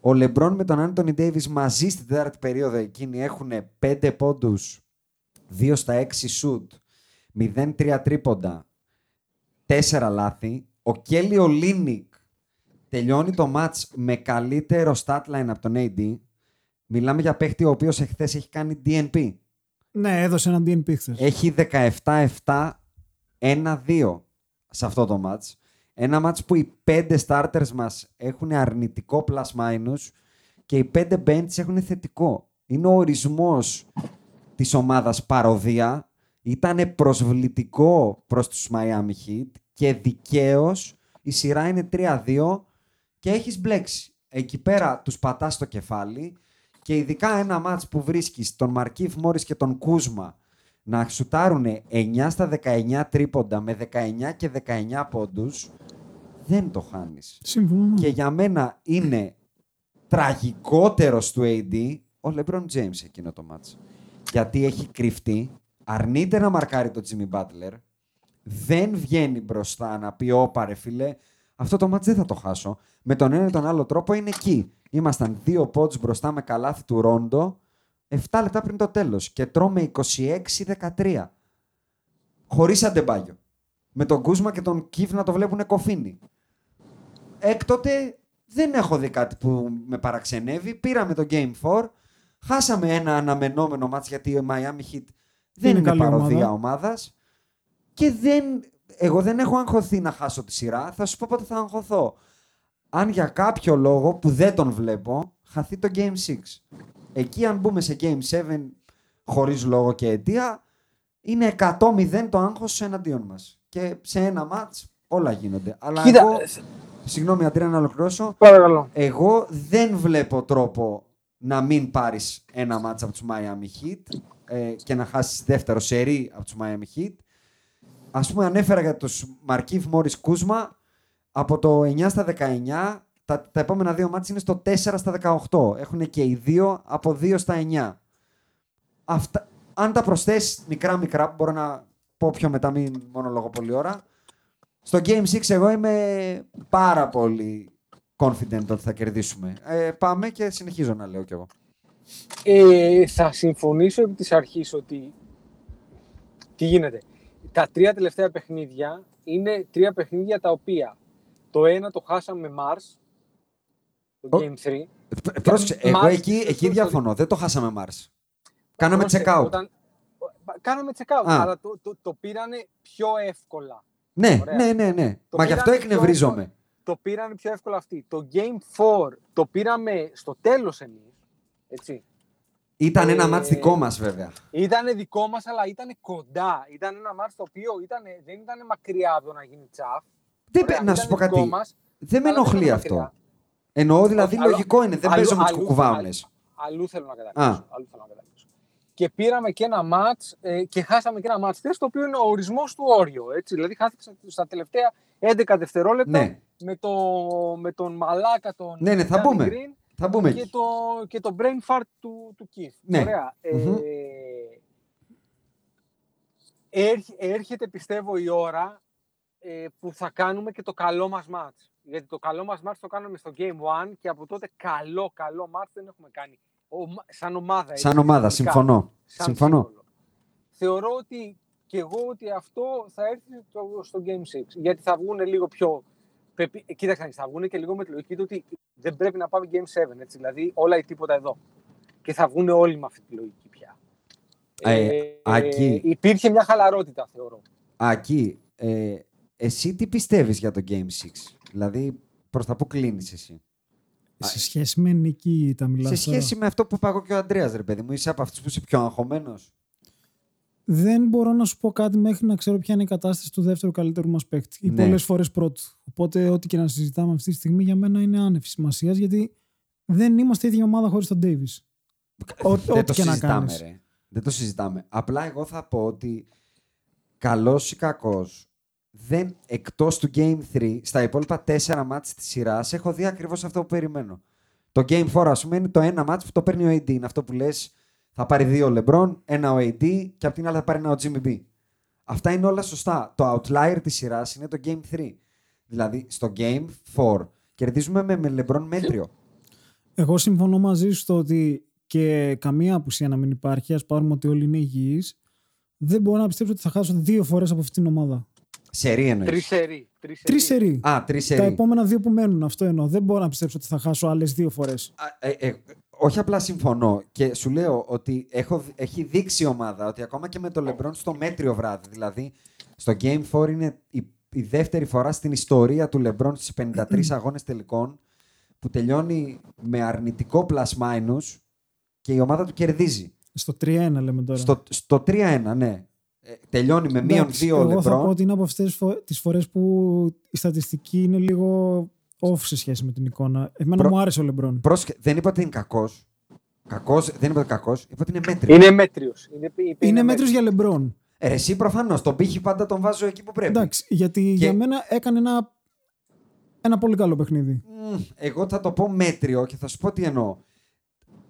Ο Λεμπρόν με τον Anthony Davis μαζί στην τέταρτη περίοδο εκείνη έχουν 5 πόντους, 2 στα 6 shoot, 0-3 τρίποντα, 4 λάθη. Ο Κέλι Ολίνικ τελειώνει το match με καλύτερο stat line από τον AD. Μιλάμε για παίχτη ο οποίος εχθές έχει κάνει DNP. Ναι, έδωσε έναν DNP χθες. Έχει 17-7, 1-2 σε αυτό το match. Ένα match που οι πέντε starters μας έχουν αρνητικό plus minus και οι πέντε bench έχουν θετικό. Είναι ο ορισμός της ομάδας παροδία. Ήταν προσβλητικό προς τους Miami Heat και δικαίως η σειρά είναι 3-2 και έχεις μπλέξει. Εκεί πέρα τους πατάς στο κεφάλι και ειδικά ένα μάτς που βρίσκεις τον Μαρκίφ Μόρις και τον Κούσμα να σουτάρουν 9 στα 19 τρίποντα με 19 και 19 πόντους δεν το χάνεις. Συμφωνώ. Και για μένα είναι τραγικότερος του AD ο LeBron James εκείνο το μάτς. Γιατί έχει κρυφτεί, αρνείται να μαρκάρει τον Jimmy Butler, δεν βγαίνει μπροστά να πει όπα ρε φίλε, αυτό το μάτς δεν θα το χάσω. Με τον ένα ή τον άλλο τρόπο είναι εκεί. Ήμασταν δύο πόντους μπροστά με καλάθι του Ρόντο, 7 λεπτά πριν το τέλος και τρώμε 26-13. Χωρίς αντεμπάγιο. Με τον Κούσμα και τον Κιφ να το βλέπουν κοφίνι. Έκτοτε δεν έχω δει κάτι που με παραξενεύει. Πήραμε το Game 4. Χάσαμε ένα αναμενόμενο μάτς γιατί η Miami Heat δεν Είναι είναι, καλή παροδία ομάδα. ομάδας. Και δεν, εγώ δεν έχω αγχωθεί να χάσω τη σειρά. Θα σου πω πότε θα αγχωθώ. Αν για κάποιο λόγο που δεν τον βλέπω, χαθεί το Game 6. Εκεί αν μπούμε σε Game 7 χωρίς λόγο και αιτία, είναι 100-0 το άγχος εναντίον μας. Και σε ένα μάτς όλα γίνονται. Αλλά Κοίτα, εγώ, συγγνώμη Αντρέα να ολοκληρώσω, παρακαλώ. εγώ δεν βλέπω τρόπο να μην πάρεις ένα μάτς από τους Miami Heat ε, και να χάσεις δεύτερο σερί από τους Miami Heat. Ας πούμε ανέφερα για τους Μαρκίβ Μόρις Κούσμα από το 9 στα 19 τα, τα επόμενα δύο μάτς είναι στο 4 στα 18. Έχουν και οι δύο από 2 στα 9. Αυτά, αν τα προσθέσεις μικρά μικρά, που μπορώ να πω πιο μετά, μην μονολογώ πολλή ώρα. Στο Game 6 εγώ είμαι πάρα πολύ confident ότι θα κερδίσουμε. Ε, πάμε και συνεχίζω να λέω κι εγώ. Ε, θα συμφωνήσω επί της αρχής ότι τι γίνεται. Τα τρία τελευταία παιχνίδια είναι τρία παιχνίδια τα οποία το ένα το χάσαμε με Mars, το Ο- Game 3. Ε, Πρόσεξε, εγώ Mars- εκεί, εκεί sorry, διαφωνώ. Δεν το χάσαμε Mars. Κάναμε Πρόσεξε, check out. όταν- Κάναμε check out, Α. αλλά το, το, το πήρανε πιο εύκολα. Ναι, Ωραία. ναι, ναι, ναι. Το Μα γι' αυτό πήραμε πιο εκνευρίζομαι. Το πήρανε πιο εύκολα αυτοί. Το Game 4 το πήραμε στο τέλος εμείς. Έτσι. Ήταν ένα Ε, μάτς δικό μας βέβαια. Ήταν δικό μας, αλλά ήταν κοντά. Ήταν ένα μάτς το οποίο ήτανε, δεν ήταν μακριά από το να γίνει τσαφ. Δεν, Ωραία, να σου ήταν πω δικό κάτι. μας, δεν με αλλά δεν ενοχλεί ήταν αυτό. μακριά. Εννοώ δηλαδή Όχι, αλλού- λογικό είναι. Δεν αλλού- παίζω με τους αλλού- κουκουβάουνες. Αλλού θέλω να Α. καταλήξω. Αλλού θέλω να καταλήξω. Και πήραμε και ένα μάτς ε, και χάσαμε και ένα μάτς χθες, το οποίο είναι ο ορισμός του όριο. Έτσι. Δηλαδή χάθηκε στα- στα τελευταία 11 δευτερόλεπτα Ναι. με, το, με τον μαλάκα τον Ναι, ναι, θα Danny μπούμε. Green Θα μπούμε και εκεί. το, και το brain fart του, του Keith. Ναι. Ωραία. Μμμ. Ε, έρχ- έρχεται πιστεύω η ώρα ε, που θα κάνουμε και το καλό μας match. Γιατί το καλό μας match το κάναμε στο Game 1 και από τότε καλό, καλό match δεν έχουμε κάνει. Ομα- σαν ομάδα. έτσι, Σαν ομάδα, συνολικά. συμφωνώ. Σαν Συμφωνώ. σύνολο. Θεωρώ ότι και εγώ ότι αυτό θα έρθει το- στο Game 6. Γιατί θα βγουν λίγο πιο. πεπι- ε, Κοίταξε, θα βγουν και λίγο με τη λογική του ότι δεν πρέπει να πάμε Game 7. Έτσι, δηλαδή όλα ή τίποτα εδώ. Και θα βγουν όλοι με αυτή τη λογική πια. Ε, Ακή. υπήρχε μια χαλαρότητα, θεωρώ. Ακή, ε, εσύ τι πιστεύεις για το Game 6. Δηλαδή, προς τα πού κλείνεις εσύ; Σε σχέση με νίκη τα μιλάς Σε τώρα; σχέση με αυτό που είπα εγώ και ο Αντρέας, ρε παιδί μου, είσαι από αυτούς που είσαι πιο αγχωμένος; Δεν μπορώ να σου πω κάτι μέχρι να ξέρω ποια είναι η κατάσταση του δεύτερου καλύτερου μας παίκτη. Ή Ναι. πολλές φορές πρώτου. Οπότε, ό,τι και να συζητάμε αυτή τη στιγμή για μένα είναι άνευ σημασίας γιατί δεν είμαστε ίδια ομάδα χωρίς τον Ντέιβι. Δεν Ό,τι το και να συζητάμε, κάνεις. ρε. Δεν το συζητάμε. Απλά εγώ θα πω ότι καλός ή κακός δεν, εκτός του Game 3, στα υπόλοιπα τέσσερα μάτς της σειράς, έχω δει ακριβώς αυτό που περιμένω. Το Game 4, ας πούμε, είναι το ένα μάτς που το παίρνει ο AD. Είναι αυτό που λες, θα πάρει δύο LeBron, ένα ο AD και απ' την άλλη θα πάρει ένα ο Jimmy B. Αυτά είναι όλα σωστά. Το outlier της σειράς είναι το Game 3. Δηλαδή, στο Game 4 κερδίζουμε με, με LeBron μέτριο. Εγώ συμφωνώ μαζί σου στο ότι και καμία απουσία να μην υπάρχει, ας πάρουμε ότι όλοι είναι υγιείς. Δεν μπορώ να πιστέψω ότι θα χάσω δύο φορές από αυτήν την ομάδα. Σερή Τρει εννοείς. σερί. Τρεις Τρει σερί. σερί. Α, τρεις Τα σερή. επόμενα δύο που μένουν, αυτό εννοώ. Δεν μπορώ να πιστέψω ότι θα χάσω άλλες δύο φορές. Α, ε, ε, όχι απλά συμφωνώ και σου λέω ότι έχω, έχει δείξει η ομάδα ότι ακόμα και με το LeBron στο μέτριο βράδυ, δηλαδή στο Game 4 είναι η, η δεύτερη φορά στην ιστορία του LeBron στις 53 αγώνες τελικών που τελειώνει με αρνητικό plus minus και η ομάδα του κερδίζει. Στο 3-1 λέμε τώρα. Στο, στο 3-1, ναι. Ε, τελειώνει με μείον Εντάξει, 2 Εγώ θα πω LeBron. ότι είναι από αυτές τις φορές που η στατιστική είναι λίγο off σε σχέση με την εικόνα. Εμένα Προ- μου άρεσε ο Λεμπρόν. Πρόσχε, δεν είπα ότι είναι κακός. Κακός, δεν είπα ότι είναι κακός, είπα ότι είναι μέτριος. Είναι μέτριος. Είναι, είπε, Είναι μέτρος για Λεμπρόν. Ε, ρε, εσύ προφανώς, τον πύχη πάντα τον βάζω εκεί που πρέπει. Εντάξει, γιατί για μένα έκανε ένα, ένα πολύ καλό παιχνίδι. Μμ, Εγώ θα το πω μέτριο και θα σου πω τι εννοώ.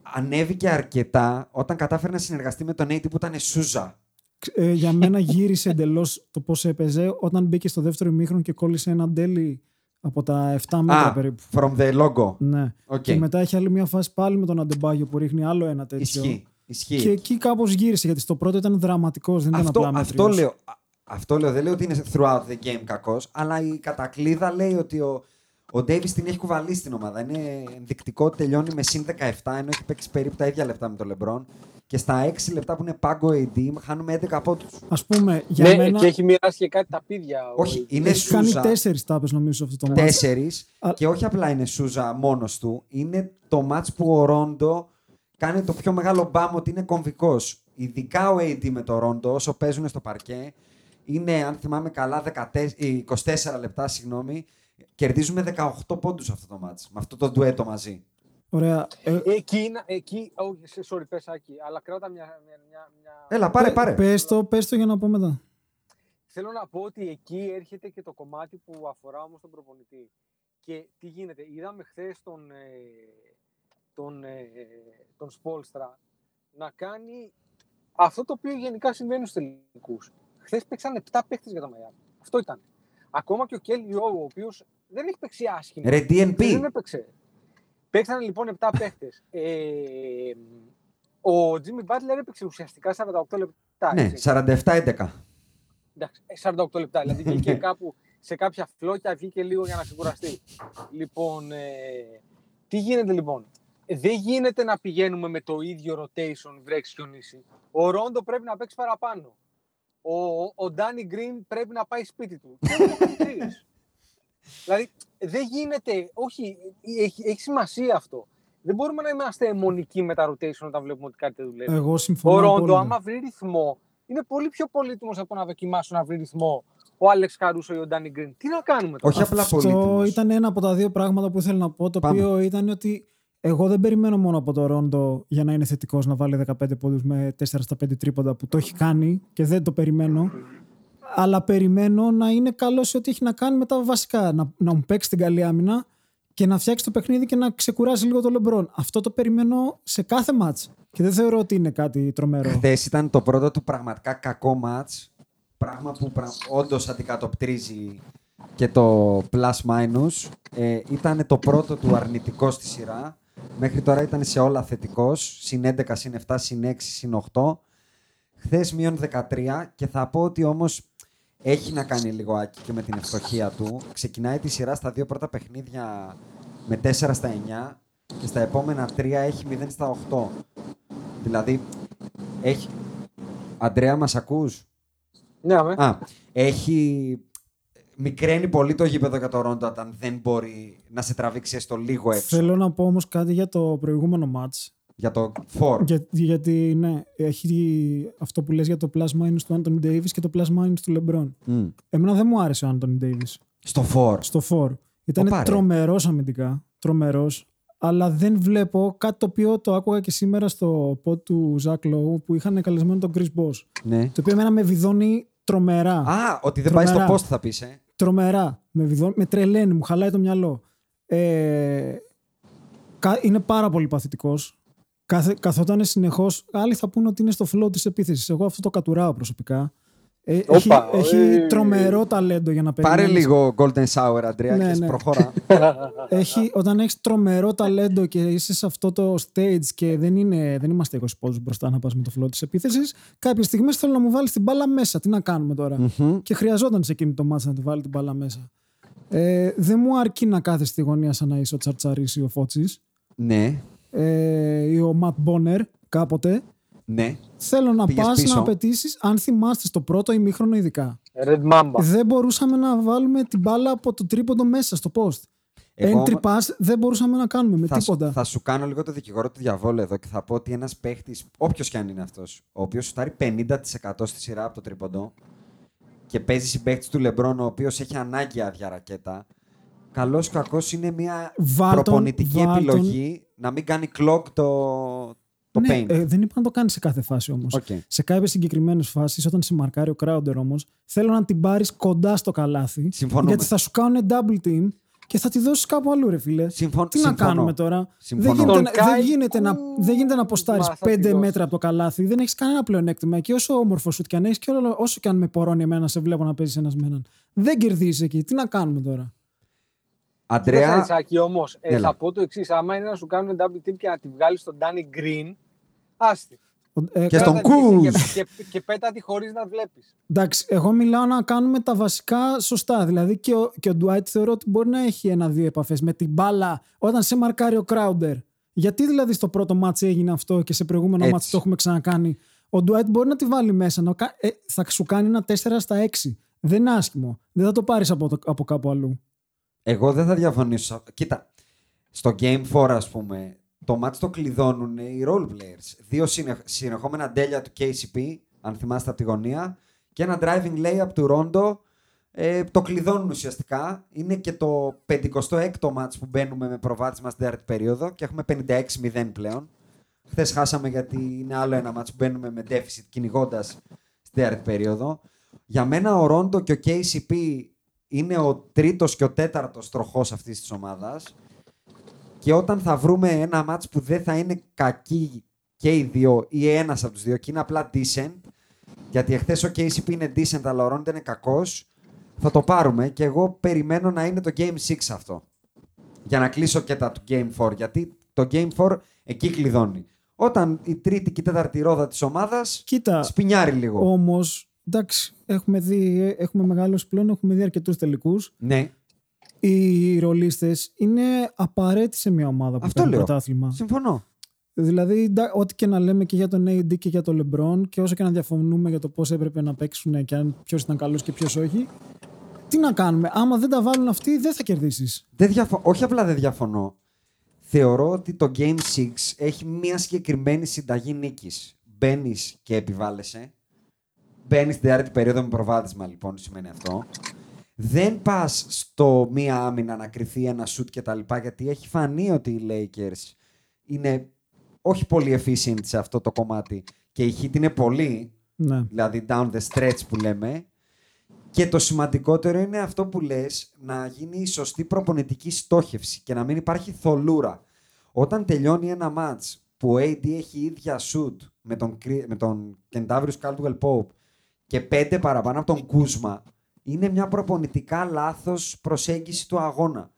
Ανέβηκε αρκετά όταν κατάφερε να συνεργαστεί με τον Νέιτι που ήταν Σούζα. Ε, για μένα γύρισε εντελώς το πώς έπαιζε όταν μπήκε στο δεύτερο ημίχρονο και κόλλησε ένα ντέλι από τα 7 μέτρα Α, περίπου. from the logo. Ναι. Οκ. Και μετά έχει άλλη μια φάση πάλι με τον Αντεμπάγιο που ρίχνει άλλο ένα τέτοιο. Ισχύει. Ισχύει. Και εκεί κάπως γύρισε γιατί στο πρώτο ήταν δραματικός, δεν ήταν αυτό, απλά αυτό, μέτριος. λέω, α- αυτό λέω. Δεν λέω ότι είναι throughout the game κακός, αλλά η κατακλείδα λέει ότι ο, ο Davis την έχει κουβαλήσει στην ομάδα. Είναι ενδεικτικό ότι τελειώνει με συν 17, ενώ έχει παίξει περίπου τα ίδια λεπτά με τον LeBron. Και στα 6 λεπτά που είναι πάγκο AD, χάνουμε 11 πόντους. Α πούμε, για Ναι, μένα. και έχει μοιράσει και κάτι τα πίδια. ο- Όχι, είναι έχει κάνει Σούζα. τέσσερις τάπες νομίζω σε αυτό το μάτι. Τέσσερις. Α- Και όχι απλά είναι Σούζα μόνος του. Είναι το μάτς που ο Ρόντο κάνει το πιο μεγάλο μπάμ ότι είναι κομβικός. Ειδικά ο AD με το Ρόντο, όσο παίζουν στο παρκέ, είναι, αν θυμάμαι καλά, 14, ή 24 λεπτά, συγγνώμη. Κερδίζουμε 18 πόντους αυτό το μάτς, με αυτό το ντουέτο μαζί. Ωραία. Ε, Εκεί, είναι- εκεί, όχι, σε- sorry, πες Άκη, αλλά κράτα μια, μια, μια, μια- Έλα, πάρε, πάρε. Πες το, πες το για να πω μετά. Θέλω να πω ότι εκεί έρχεται και το κομμάτι που αφορά όμως τον προπονητή. Και τι γίνεται, είδαμε χθες τον, ε, τον, ε, τον Σπόλστρα να κάνει αυτό το οποίο γενικά συμβαίνει στους τελικούς. Χθες παίξαν 7 παίχτες για το Μαϊάμι. Αυτό ήταν. Ακόμα και ο Κέλ Ιώ, ο οποίος δεν έχει παίξει άσχημα. Ρε, DNP. Δεν έπαιξε. Παίξαν λοιπόν 7 παίχτες. Ε, ο Τζίμι Μπάτλερ έπαιξε ουσιαστικά 48 λεπτά. Ναι, έτσι. 47-11. Εντάξει, ε, 48 λεπτά. Δηλαδή βγήκε κάπου σε κάποια φλόκια, βγήκε λίγο για να ξεκουραστεί. λοιπόν, ε, τι γίνεται λοιπόν; Ε, Δεν γίνεται να πηγαίνουμε με το ίδιο rotation βρέξει χιονίσει. Ο Ρόντο πρέπει να παίξει παραπάνω. Ο, ο Ντάνι Γκριν πρέπει να πάει σπίτι του. Και ούτω καθεξής. δηλαδή, δεν γίνεται, όχι, έχει, έχει σημασία αυτό. δεν μπορούμε να είμαστε αιμονικοί με τα rotation όταν βλέπουμε ότι κάτι δεν δουλεύει. Εγώ συμφωνώ. Ο Ρόντο, απόλυτα. άμα βρει ρυθμό, είναι πολύ πιο πολύτιμος από να δοκιμάσουν να βρει ρυθμό ο Άλεξ Καρούσο ή ο Ντάνι Γκριν. Τι να κάνουμε τώρα; Όχι απλά Αυτό πολύτιμος. ήταν ένα από τα δύο πράγματα που ήθελα να πω. Το Πάμε. οποίο ήταν ότι εγώ δεν περιμένω μόνο από το Ρόντο για να είναι θετικός να βάλει 15 πόντους με 4 στα 5 τρίποντα που το έχει κάνει και δεν το περιμένω. Αλλά περιμένω να είναι καλό σε ό,τι έχει να κάνει με τα βασικά. Να, να μου παίξει την καλή άμυνα και να φτιάξει το παιχνίδι και να ξεκουράσει λίγο το Λεμπρόν. Αυτό το περιμένω σε κάθε μάτς. Και δεν θεωρώ ότι είναι κάτι τρομερό. Χθες ήταν το πρώτο του πραγματικά κακό μάτς. Πράγμα που πρα... όντως αντικατοπτρίζει και το plus minus. Ε, ήταν το πρώτο του αρνητικό στη σειρά. Μέχρι τώρα ήταν σε όλα θετικός. Συν 11, συν 7, συν 6, συν 8. Χθες μείον 13 και θα πω ότι όμως έχει να κάνει λίγο άκη και με την ευστοχία του. Ξεκινάει τη σειρά στα δύο πρώτα παιχνίδια με 4 στα 9 και στα επόμενα τρία έχει 0 στα 8. Δηλαδή, έχει... Αντρέα, μας ακούς; Ναι, αμέ. Α, έχει... Μικραίνει πολύ το γήπεδο για το Ρόντο όταν δεν μπορεί να σε τραβήξει έστω λίγο έξω. Θέλω να πω όμως κάτι για το προηγούμενο μάτς. Για το 4. Για, γιατί ναι, έχει αυτό που λες για το plus minus του Anthony Davis και το plus minus του LeBron. Μμ. Εμένα δεν μου άρεσε ο Anthony Davis Στο 4. στο 4. Ήταν Οπα, ρε. τρομερός αμυντικά. Τρομερός. Αλλά δεν βλέπω κάτι το οποίο το άκουγα και σήμερα στο pod του Ζακ Lowe που είχαν καλεσμένο τον Chris Boss. Ναι. Το οποίο εμένα με βιδώνει τρομερά. Α, ότι δεν πάει Τρομερά. στο post θα πεις, ε. Τρομερά. Με, βιδώνει, με τρελαίνει, μου χαλάει το μυαλό. Ε, κα- είναι πάρα πολύ παθητικός. Καθ, καθόταν συνεχώς. Άλλοι θα πούνε ότι είναι στο flow της επίθεσης. Εγώ αυτό το κατουράω προσωπικά. Ε, έχει, Όπα, έχει ε. τρομερό ταλέντο για να Πάρε περιμένεις. λίγο Golden Shower, Αντρέα, Ναι, και ναι. προχώρα. Έχει, όταν έχεις τρομερό ταλέντο και είσαι σε αυτό το stage και δεν, είναι, δεν είμαστε 20 πόντους μπροστά να πας με το flow της επίθεσης, κάποιες στιγμές θέλω να μου βάλεις την μπάλα μέσα. Τι να κάνουμε τώρα; Και χρειαζόταν σε εκείνη το μάτσα να τη βάλει την μπάλα μέσα. Ε, δεν μου αρκεί να κάθεσαι στη γωνία σαν να είσαι ο Τσαρτσαρή ή ο Φώτσης ναι, ε, ή ο Ματ Μπόνερ κάποτε. ναι. Θέλω να Πήγες πας πίσω. να απαιτήσεις, αν θυμάστε στο πρώτο ημίχρονο ειδικά. Red Mamba. Δεν μπορούσαμε να βάλουμε την μπάλα από το τρίποντο μέσα στο post. Εγώ Entry άμα- pass δεν μπορούσαμε να κάνουμε με θα, σου, τίποτα. θα σου κάνω λίγο το δικηγόρο του διαβόλου εδώ και θα πω ότι ένας παίχτης, όποιος κι αν είναι αυτός, ο οποίος σουτάρει 50% στη σειρά από το τρίποντο και παίζει συμπαίχτης του Λεμπρόν, ο οποίος έχει ανάγκη άδεια ρακέτα. Καλός ή κακός είναι μια Βάλ τον, προπονητική βάλ τον. επιλογή να μην κάνει clog το, το ναι, paint. ε, δεν είπα να το κάνει σε κάθε φάση όμως. Οκ. Σε κάποιες συγκεκριμένες φάσεις, όταν σε μαρκάρει ο Crowder όμως, θέλω να την πάρεις κοντά στο καλάθι. Συμφωνούμε. Γιατί θα σου κάνουν double team και θα τη δώσεις κάπου αλλού, ρε φίλε. Συμφων- Τι να συμφωνώ. κάνουμε τώρα; Συμφωνώ. Δεν γίνεται, να- Τον δεν και, γίνεται, να, ου, δεν γίνεται να ποστάρεις μα, θα τη 5 δώσει. μέτρα από το καλάθι. Δεν έχεις κανένα πλεονέκτημα. Και όσο όμορφο σουτ κι αν έχεις, και όλο- όσο κι αν με πωρώνει εμένα, σε βλέπω να παίζεις ένας με έναν. Δεν κερδίζεις εκεί. Τι να κάνουμε τώρα; Αντρέα, Αντρέα. όμως, ε, Έλα. θα πω το εξής. Άμα είναι να σου κάνουν double team και να τη βγάλεις στον Danny Green, άστη. Ε, Και στον Κράτα τη Κούζ. Και, και, και πέτα τη χωρίς να βλέπεις. Εντάξει, εγώ μιλάω να κάνουμε τα βασικά σωστά. Δηλαδή και ο, και ο Dwight θεωρώ ότι μπορεί να έχει ένα-δύο επαφές με την μπάλα όταν σε μαρκάρει ο Crowder. Γιατί δηλαδή στο πρώτο μάτς έγινε αυτό και σε προηγούμενο Έτσι. μάτς το έχουμε ξανακάνει. Ο Dwight μπορεί να τη βάλει μέσα. Να, κα- ε, θα σου κάνει ένα 4 στα 6. Δεν είναι άσχημο. Δεν θα το πάρεις από, το- από κάπου αλλού. Εγώ δεν θα διαφωνήσω. Κοίτα, στο Game 4, ας πούμε, το match το κλειδώνουν οι role players. Δύο συνεχ- συνεχόμενα τέλεια του KCP, αν θυμάστε από τη γωνία, και ένα driving layup του Rondo. Ε, το κλειδώνουν ουσιαστικά. Είναι και το 56ο match που μπαίνουμε με προβάδισμα στην τέταρτη περίοδο και έχουμε 56-0 πλέον. Χθες χάσαμε γιατί είναι άλλο ένα match που μπαίνουμε με deficit κυνηγώντας στην τέταρτη περίοδο. Για μένα ο Ρόντο και ο KCP είναι ο τρίτος και ο τέταρτος τροχός αυτής της ομάδας και όταν θα βρούμε ένα μάτς που δεν θα είναι κακή και οι δύο ή ένας από τους δύο και είναι απλά decent γιατί εχθές ο KCP είναι decent αλλά ο Ρόντο είναι κακός θα το πάρουμε και εγώ περιμένω να είναι το Game 6 αυτό για να κλείσω και τα του Game 4 γιατί το Game 4 εκεί κλειδώνει. Όταν η τρίτη και η τέταρτη ρόδα της ομάδας Κοίτα, σπινιάρει λίγο. όμως, εντάξει, έχουμε, δει, έχουμε μεγάλωση πλέον, έχουμε δει αρκετούς τελικούς. Ναι, Οι ρολίστες είναι απαραίτητοι σε μια ομάδα που αυτό παίρνει λέω. πρωτάθλημα. Συμφωνώ. Δηλαδή, εντά- ό,τι και να λέμε και για τον AD και για τον LeBron και όσο και να διαφωνούμε για το πώς έπρεπε να παίξουν και αν ποιος ήταν καλός και ποιος όχι. Τι να κάνουμε, άμα δεν τα βάλουν αυτοί, δεν θα κερδίσεις. Δεν διαφο- Όχι απλά δεν διαφωνώ. θεωρώ ότι το Game 6 έχει μια συγκεκριμένη συνταγή νίκης. Μπαίνεις και επιβάλλεσαι. Μπαίνεις στην τέταρτη περίοδο με προβάδισμα, λοιπόν, σημαίνει αυτό. Δεν πας στο μία άμυνα να κρυθεί ένα σουτ κτλ. Γιατί έχει φανεί ότι οι Lakers είναι όχι πολύ efficient σε αυτό το κομμάτι. Και η Heat είναι πολύ, Ναι. δηλαδή down the stretch που λέμε. Και το σημαντικότερο είναι αυτό που λες, να γίνει η σωστή προπονητική στόχευση και να μην υπάρχει θολούρα. Όταν τελειώνει ένα μάτς που ο AD έχει ίδια shoot με τον, Κρι- με τον Kentavious Caldwell Pope και πέντε παραπάνω από τον Κούσμα, είναι μια προπονητικά λάθος προσέγγιση του αγώνα.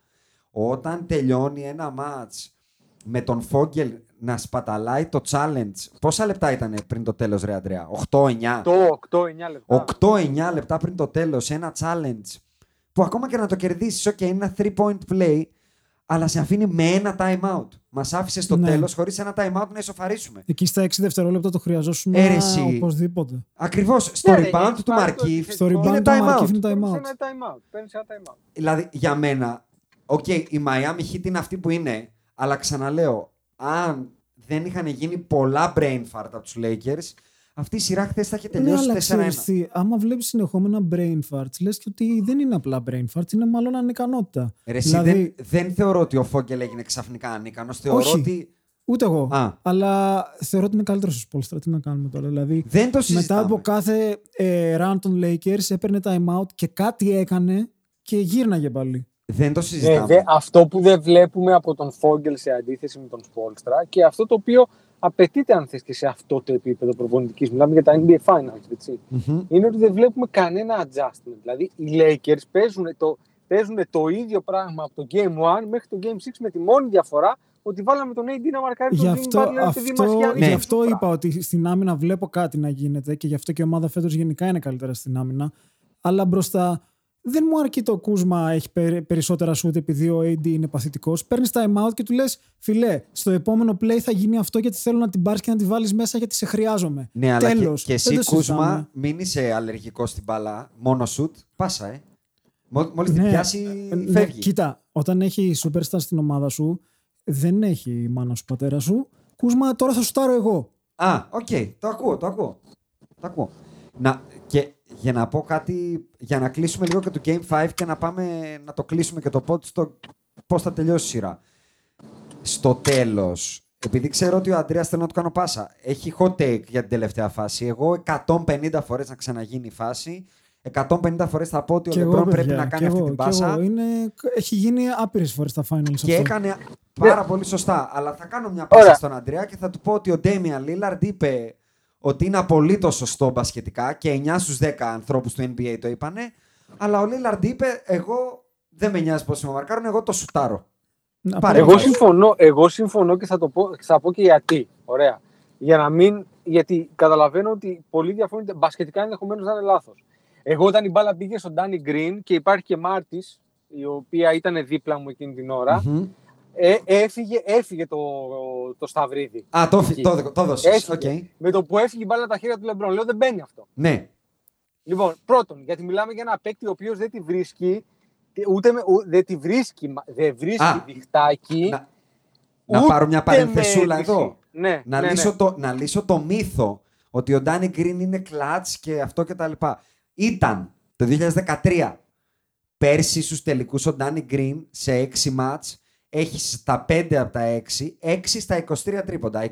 Όταν τελειώνει ένα μάτς με τον Φόγγελ να σπαταλάει το challenge. Πόσα λεπτά ήταν πριν το τέλος, ρε Αντρέα, 8-9. Το 8-9 λεπτά. 8-9 λεπτά πριν το τέλος, ένα challenge που ακόμα και να το κερδίσεις, ok, είναι ένα 3-point play, αλλά σε αφήνει με ένα time out. Μας άφησε στο Ναι. τέλος χωρίς ένα time out να ισοφαρίσουμε. Εκεί στα 6 δευτερόλεπτα το χρειαζόσουν Αίρεση. οπωσδήποτε. Ε, Ακριβώς, στο Ναι, rebound έχεις του πάρει το Μαρκίφ επιθετικό. Στο είναι rebound του time Μαρκίφ out. είναι time Παίρνεις out. ένα time out. Παίρνεις ένα time out. Δηλαδή, για μένα, οκ, η Miami Heat είναι αυτή που είναι, αλλά ξαναλέω, αν δεν είχαν γίνει πολλά brain fart από τους Lakers, αυτή η σειρά χθες θα είχε Ναι, τελειώσει αλλά 4-1. ξέρεις τι, άμα βλέπεις συνεχόμενα brain farts, λες και ότι δεν είναι απλά brain farts, είναι μάλλον ανικανότητα. Ρε, εσύ δηλαδή, δεν, δεν θεωρώ ότι ο Φόγκελ έγινε ξαφνικά ανίκανος. Θεωρώ Όχι. ότι ούτε εγώ. Α. Αλλά θεωρώ ότι είναι καλύτερος στο Σπόλστρα. Τι να κάνουμε τώρα. Δηλαδή, δεν το μετά συζητάμε. από κάθε ε, run των Lakers έπαιρνε time out και κάτι έκανε και γύρναγε πάλι. Δεν το Ναι, συζητάμε. δε- αυτό που δεν βλέπουμε από τον Φόγγελ σε αντίθεση με τον Σπόλστρα και αυτό το οποίο απαιτείται αν θες και σε αυτό το επίπεδο προπονητικής, μιλάμε για τα NBA Finals, έτσι, Μμμ. είναι ότι δεν βλέπουμε κανένα adjustment. Δηλαδή οι Lakers παίζουν το, παίζουν το ίδιο πράγμα από το Game 1 μέχρι το Game 6 με τη μόνη διαφορά ότι βάλαμε τον AD να μαρκάρει Γι' τον αυτό, Jimmy Butler επειδή μας αυτό, είχε γι ανοίξει αυτό το είπα ότι στην άμυνα βλέπω κάτι να γίνεται και γι' αυτό και η ομάδα φέτος γενικά είναι καλύτερα στην άμυνα. Αλλά μπροστά δεν μου αρκεί το κούσμα έχει περι- περισσότερα σουτ επειδή ο AD είναι παθητικός. Παίρνεις time out και του λες φιλέ, στο επόμενο play θα γίνει αυτό γιατί θέλω να την πάρεις και να τη βάλεις μέσα γιατί σε χρειάζομαι. Ναι, αλλά και, Τέλος. και Δεν εσύ, το συζητάμε. Κούσμα, μην είσαι αλλεργικός στην μπάλα. Μόνο σουτ. Πάσα, ε. Μόλις την πιάσει, ε, ναι, φεύγει. κοίτα, όταν έχει superstar στην ομάδα σου, δεν έχει η μάνα σου πατέρα σου. Κούζμα, τώρα θα σουτάρω εγώ. Α, οκ. Το ακούω, το ακούω. Το ακούω. Να, και για να πω κάτι, για να κλείσουμε λίγο και το Game 5 και να πάμε να το κλείσουμε και το pod στο πώς θα τελειώσει η σειρά. Στο τέλος, επειδή ξέρω ότι ο Αντρέας θέλω να του κάνω πάσα, έχει hot take για την τελευταία φάση. Εγώ 150 φορές να ξαναγίνει η φάση, 150 φορές θα πω ότι ο Και εγώ, Λεμπρόν πρέπει παιδιά, να και κάνει αυτή εγώ, την και πάσα. εγώ. Είναι, έχει γίνει άπειρες φορές στα finals. Και αυτό. έκανε πάρα πολύ σωστά. Αλλά θα κάνω μια πάσα Ωραία. στον Αντρέα και θα του πω ότι ο Ντέμιαν Λίλαρντ είπε ότι είναι απολύτως σωστό μπασκετικά και 9 στους 10 ανθρώπους του NBA το είπανε. Αλλά ο Λίλαρντ είπε: Εγώ δεν με νοιάζει πώ με μαρκάρουν, εγώ το σουτάρω. Να Πάρε, πω- Εγώ Βάζει. συμφωνώ, εγώ συμφωνώ και θα, το πω, θα πω και γιατί. Ωραία. Για να μην, γιατί καταλαβαίνω ότι πολλοί διαφωνείτε. Μπασκετικά ενδεχομένως να είναι λάθος. Εγώ όταν η μπάλα πήγε στον Ντάνι Γκριν και υπάρχει και Μάρτης, η οποία ήταν δίπλα μου εκείνη την ώρα, Μμμ. Ε, έφυγε, έφυγε το, το Σταυρίδι. Α, το, Εκεί. το, το έδωσε. Έφυγε. Με το που έφυγε η μπάλα από τα χέρια του Λεμπρόν. Λέω δεν μπαίνει αυτό. Ναι. Λοιπόν, πρώτον, γιατί μιλάμε για ένα παίκτη ο οποίος δεν τη βρίσκει. Ούτε με, ου- δεν τη βρίσκει, μα- δεν βρίσκει Α, διχτάκι. Να, να ούτε πάρω μια με παρενθεσούλα αίτηση. εδώ. Ναι, να, ναι, λύσω ναι. Το, να λύσω το μύθο ότι ο Ντάνι Γκριν είναι κλατς και αυτό και τα λοιπά. Ήταν το 2013. Πέρσι στους τελικούς ο Ντάνι Γκριν σε 6 μάτς έχεις στα 5 από τα 6, 6 στα 23 τρίποντα,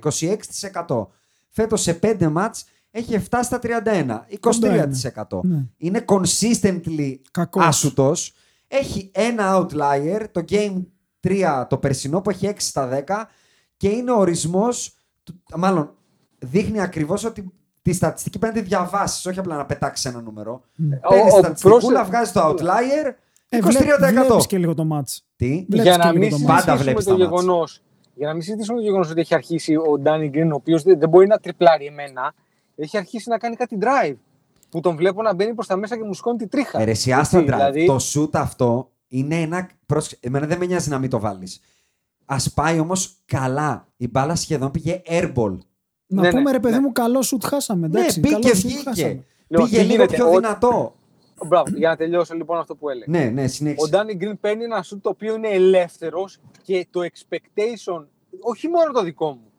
26%. Φέτος σε 5 μάτς έχει 7 στα 31, 23%. Ναι. Είναι consistently Κακός. άσουτος. Έχει ένα outlier, το Game 3 το περσινό που έχει 6 στα 10 και είναι ο ορισμός, του, μάλλον δείχνει ακριβώς ότι τη στατιστική πρέπει να τη διαβάσεις, όχι απλά να πετάξεις ένα νούμερο. Ναι. Ο- Παίρνεις ο- στατιστικούλα, πρόσεχε. βγάζεις το outlier, Ε, 23%. βλέ- βλέπεις και λίγο το match. Τι; Βλέπεις για και να λίγο μην το match. Πάντα συζητήσουμε βλέπεις το τα μάτς. γεγονό. Για να μην συζητήσουμε το γεγονός ότι έχει αρχίσει ο Ντάνι Γκριν, ο οποίος δεν, δεν μπορεί να τριπλάρει εμένα, έχει αρχίσει να κάνει κάτι drive. Που τον βλέπω να μπαίνει προς τα μέσα και μου σκόνει τη τρίχα. Ε, ρε, εσύ, άστα Έτσι, drive. δηλαδή- Το shoot αυτό είναι ένα. πρόσεξε, Εμένα δεν με νοιάζει να μην το βάλεις. Α πάει όμως καλά. Η μπάλα σχεδόν πήγε airball. Να Ναι, πούμε ναι, ρε παιδί ναι. μου, καλό σουτ χάσαμε. Εντάξει, ναι, καλό μπήκε, σουτ βγήκε. χάσαμε. Λοιπόν, πήγε τι λίγο γίνεται, πιο ο- δυνατό. Μπράβο, για να τελειώσω λοιπόν αυτό που έλεγα. Ναι, ναι, Ο συνέχισε. Ντάνι Γκριν παίρνει ένα σουτ το οποίο είναι ελεύθερος και το expectation, όχι μόνο το δικό μου,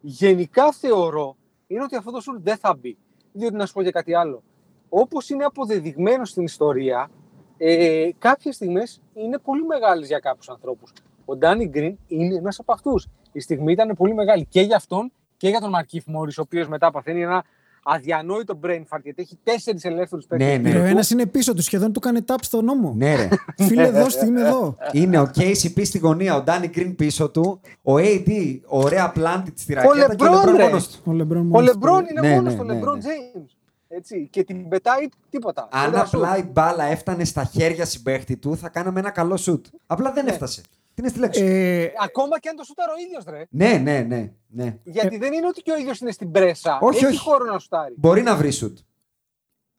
γενικά θεωρώ είναι ότι αυτό το σουτ δεν θα μπει. Διότι να σου πω και κάτι άλλο. Όπως είναι αποδεδειγμένο στην ιστορία, ε, κάποιες στιγμές είναι πολύ μεγάλες για κάποιους ανθρώπους. Ο Ντάνι Γκριν είναι ένας από αυτούς. Η στιγμή ήταν πολύ μεγάλη και για αυτόν και για τον Μαρκίφ Μόρις, ο οποίος μετά παθαίνει ένα αδιανόητο brain fart γιατί έχει τέσσερις ελεύθερους παίκτες. Ναι, ναι. Ο ένας είναι πίσω του, σχεδόν του κάνει tap στον ώμο. Ναι, ρε. Φίλε, δώστε, είμαι εδώ. Είναι ο KCP στη γωνία, ο Ντάνι Γκριν πίσω του, ο AD, ωραία planted στη Ο ρακέτα και ο Λεμπρόν, Λεμπρόν ρε. μόνος του. Ο Λεμπρόν Ο μόνος του. Λεμπρόν είναι Ναι, μόνος ναι, στο ναι, Λεμπρόν ναι. James. Έτσι. Και την πετάει τίποτα. Αν Ένα σουτ. απλά η μπάλα έφτανε στα χέρια συμπαίχτη του, θα κάναμε ένα καλό σουτ. Απλά δεν έφτασε. Τι είναι στη λέξη; Ε, Ακόμα και αν το σούταρε ο ίδιος, ρε. Ναι, ναι, ναι, ναι. Γιατί δεν είναι ότι και ο ίδιος είναι στην πρέσα. Όχι, Έχει όχι. χώρο να σουτάρει. Μπορεί να βρει σουτ.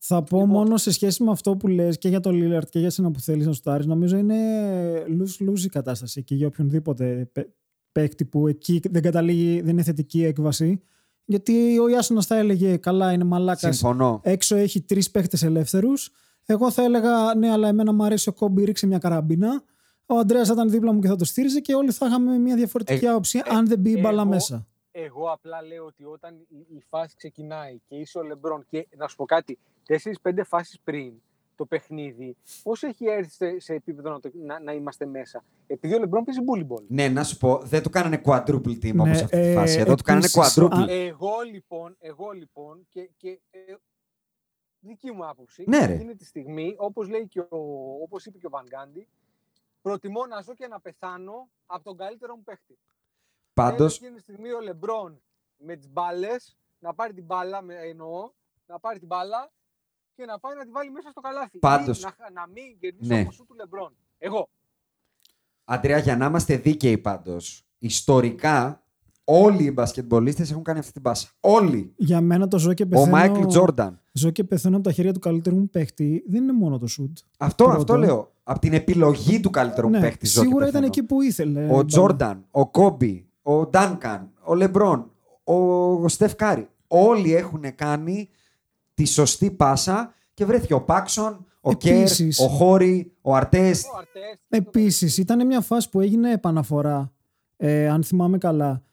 Θα πω μόνο σε σχέση με αυτό που λες και για το Lillard και για σένα που θέλεις να σουτάρεις νομίζω είναι lose-lose η κατάσταση και για οποιονδήποτε παι- παίκτη που εκεί δεν καταλήγει, δεν είναι θετική έκβαση γιατί ο Ιάσονας θα έλεγε καλά είναι μαλάκας Συμφωνώ. έξω έχει τρεις παίκτες ελεύθερους εγώ θα έλεγα ναι αλλά εμένα μου αρέσει ο Κόμπι ρίξε μια καραμπίνα ο Αντρέας θα ήταν δίπλα μου και θα το στήριζε και όλοι θα είχαμε μια διαφορετική Ε, άποψη αν δεν μπει η μπάλα εγώ- μέσα. Εγώ απλά λέω ότι όταν η, η φάση ξεκινάει και είσαι ο Λεμπρόν και να σου πω κάτι, 4-5 φάσεις πριν το παιχνίδι, πώς έχει έρθει σε, σε επίπεδο να, το, να, να είμαστε μέσα; Επειδή ο Λεμπρόν παίζει bully ball. Ναι, να σου πω, δεν του κάνανε quadruple team Ναι, όπως αυτή τη ε, φάση. Εδώ του κάνανε επίσης, quadruple. αν- Εγώ λοιπόν, εγώ λοιπόν και, και ε, δική μου άποψη, Ναι, ρε. εκείνη τη στιγμή, όπως, λέει και ο, όπως είπε και ο Βαν Γκάντι, προτιμώ να ζω και να πεθάνω από τον καλύτερο μου παίχτη. Πάντως, Θέλει εκείνη τη στιγμή ο Λεμπρόν με τις μπάλες να πάρει την μπάλα, με, εννοώ, να πάρει την μπάλα και να πάει να τη βάλει μέσα στο καλάθι. Πάντως. Ή να, να μην κερδίσει Ναι. ναι. σου του Λεμπρόν. Εγώ. Αντρέα, για να είμαστε δίκαιοι πάντως, ιστορικά όλοι οι μπασκετμπολίστες έχουν κάνει αυτή την πάσα. Όλοι. Για μένα το ζω και Ο πεθαίνω... Μάικλ Τζόρνταν. Ζω και πεθαίνω από τα χέρια του καλύτερου μου παίχτη. Δεν είναι μόνο το σουτ. Αυτό, Πρώτο. αυτό λέω. Από την επιλογή του καλύτερου μου Ναι, παίχτη. ζω και σίγουρα ήταν πεθαίνω. εκεί που ήθελε. Ο Τζόρνταν, ο Κόμπι, ο Ντάνκαν, ο Λεμπρόν, ο Στεφ Κάρι. Όλοι έχουν κάνει τη σωστή πάσα και βρέθηκε ο Πάξον, ο Κέρ, Επίσης. ο Χόρι, ο Αρτές. Ο Αρτές, Επίσης, ήταν μια φάση που έγινε επαναφορά. Ε, αν θυμάμαι καλά.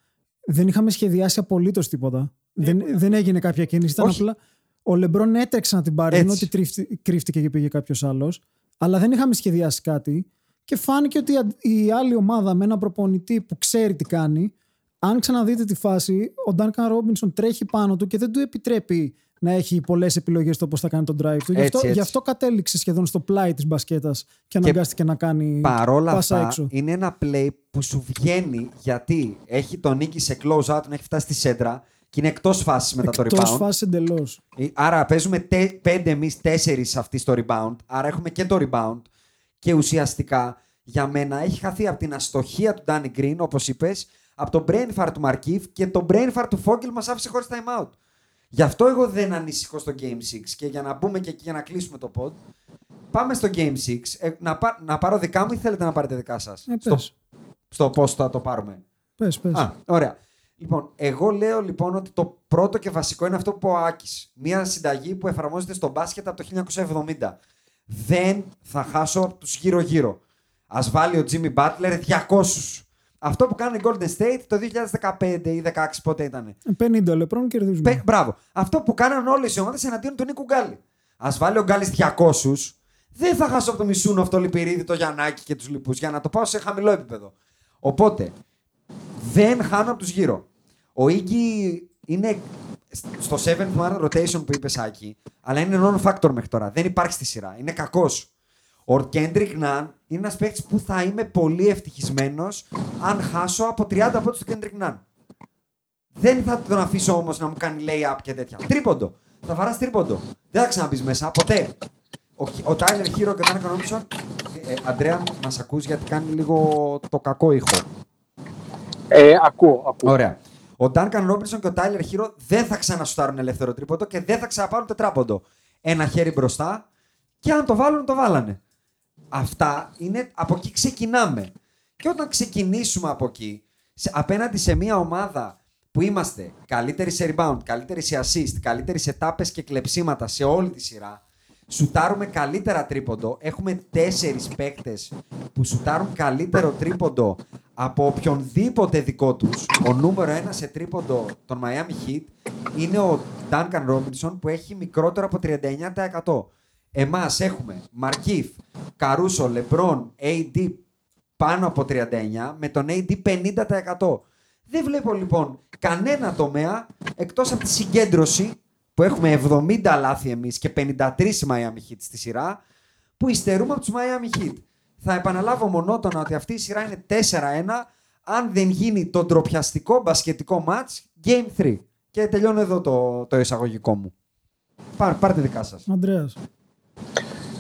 Δεν είχαμε σχεδιάσει απολύτως τίποτα. Δεν, δεν έγινε κάποια κίνηση. Ήταν Όχι. απλά. Ο Λεμπρόν έτρεξε να την πάρει, ενώ Έτσι. ότι τρίφτη- κρύφτηκε και πήγε κάποιος άλλος. Αλλά δεν είχαμε σχεδιάσει κάτι. Και φάνηκε ότι η- η άλλη ομάδα με ένα προπονητή που ξέρει τι κάνει. Αν ξαναδείτε τη φάση, ο Ντάνκαν Ρόμπινσον τρέχει πάνω του και δεν του επιτρέπει να έχει πολλές επιλογές στο πώς θα κάνει τον drive του. Γι' Έτσι, αυτό, έτσι. γι' αυτό κατέληξε σχεδόν στο πλάι της μπασκέτας και αναγκάστηκε να κάνει Παρόλα πάσα αυτά, έξω. είναι ένα play που σου βγαίνει γιατί έχει τον νίκη σε close out, τον έχει φτάσει στη σέντρα και είναι εκτός φάσης μετά το Εκτός rebound. φάσης εντελώς. Ε, Άρα παίζουμε τε, πέντε εμείς, τέσσερις αυτή στο rebound. Άρα έχουμε και το rebound. Και ουσιαστικά για μένα έχει χαθεί από την αστοχία του Danny Green, όπως είπες, από το brain fart του Markif και το brain fart του Fogel μας άφησε χωρίς time out. Γι' αυτό εγώ δεν ανησυχώ στο Game 6 και για να μπούμε και εκεί για να κλείσουμε το pod. Πάμε στο Game 6. Ε, να, πά- να πάρω δικά μου ή θέλετε να πάρετε δικά σας; Ε, στο, πες. στο πώς θα το πάρουμε. Πες, πες. Α, ωραία. Λοιπόν, εγώ λέω λοιπόν ότι το πρώτο και βασικό είναι αυτό που είπε ο Άκης. Μια συνταγή που εφαρμόζεται στο μπάσκετ από το 1970. Δεν θα χάσω από τους γύρω-γύρω. Ας βάλει ο Jimmy Butler 200. Αυτό που κάνει η Golden State το 2015 ή 16 πότε ήταν. 50 λεπτών κερδίζουμε. Πε- μπράβο. Αυτό που κάναν όλες οι ομάδες εναντίον του Νίκου Γκάλι. Ας βάλει ο Γκάλης 200. Δεν θα χάσω από το Μισούνο, αυτό το Λιπηρίδη, το Γιαννάκη και τους λοιπούς για να το πάω σε χαμηλό επίπεδο. Οπότε, δεν χάνω από τους γύρω. Ο Ίγκη είναι στο 7th man rotation που είπε Σάκη, αλλά είναι non-factor μέχρι τώρα. Δεν υπάρχει στη σειρά. Είναι κακός. Ο Κέντρικ Ναν είναι ένας παίκτης που θα είμαι πολύ ευτυχισμένος αν χάσω από 30 πόντους του Κέντρικ Ναν. Δεν θα τον αφήσω όμως να μου κάνει lay-up και τέτοια. Τρίποντο. Θα βαράς τρίποντο. Δεν θα ξαναμπεί μέσα. Ποτέ. Ο, ο Τάιλερ Χίρο και ο Ντάνκαν Ρόμπινσον. Ε, Αντρέα, μας ακούς γιατί κάνει λίγο το κακό ήχο. Ε, ακούω, ακούω. Ωραία. Ο Ντάνκαν Ρόμπινσον και ο Τάιλερ Χίρο δεν θα ξανασουτάρουν ελεύθερο τρίποντο και δεν θα ξαναπάρουν τετράποντο. Ένα χέρι μπροστά και αν το βάλουν, το βάλανε. Αυτά είναι. Από εκεί ξεκινάμε. Και όταν ξεκινήσουμε από εκεί, σε, απέναντι σε μια ομάδα που είμαστε καλύτεροι σε rebound, καλύτεροι σε assist, καλύτεροι σε τάπες και κλεψίματα σε όλη τη σειρά, Σουτάρουμε καλύτερα τρίποντο. Έχουμε τέσσερις παίκτες που σουτάρουν καλύτερο τρίποντο από οποιονδήποτε δικό τους. Ο νούμερο ένα σε τρίποντο των Miami Heat είναι ο Duncan Robinson που έχει μικρότερο από 39%. Εμάς έχουμε Μαρκίφ, Καρούσο, Λεμπρόν, AD πάνω από 39 με τον AD 50%. Δεν βλέπω λοιπόν κανένα τομέα εκτός από τη συγκέντρωση που έχουμε 70 λάθη εμείς και 53 Miami Heat στη σειρά που υστερούμε από τους Miami Heat. Θα επαναλάβω μονότονα ότι αυτή η σειρά είναι 4-1 αν δεν γίνει το ντροπιαστικό μπασκετικό match Game 3. Και τελειώνω εδώ το, το εισαγωγικό μου. Πάρ, πάρτε δικά σας. Ανδρέας.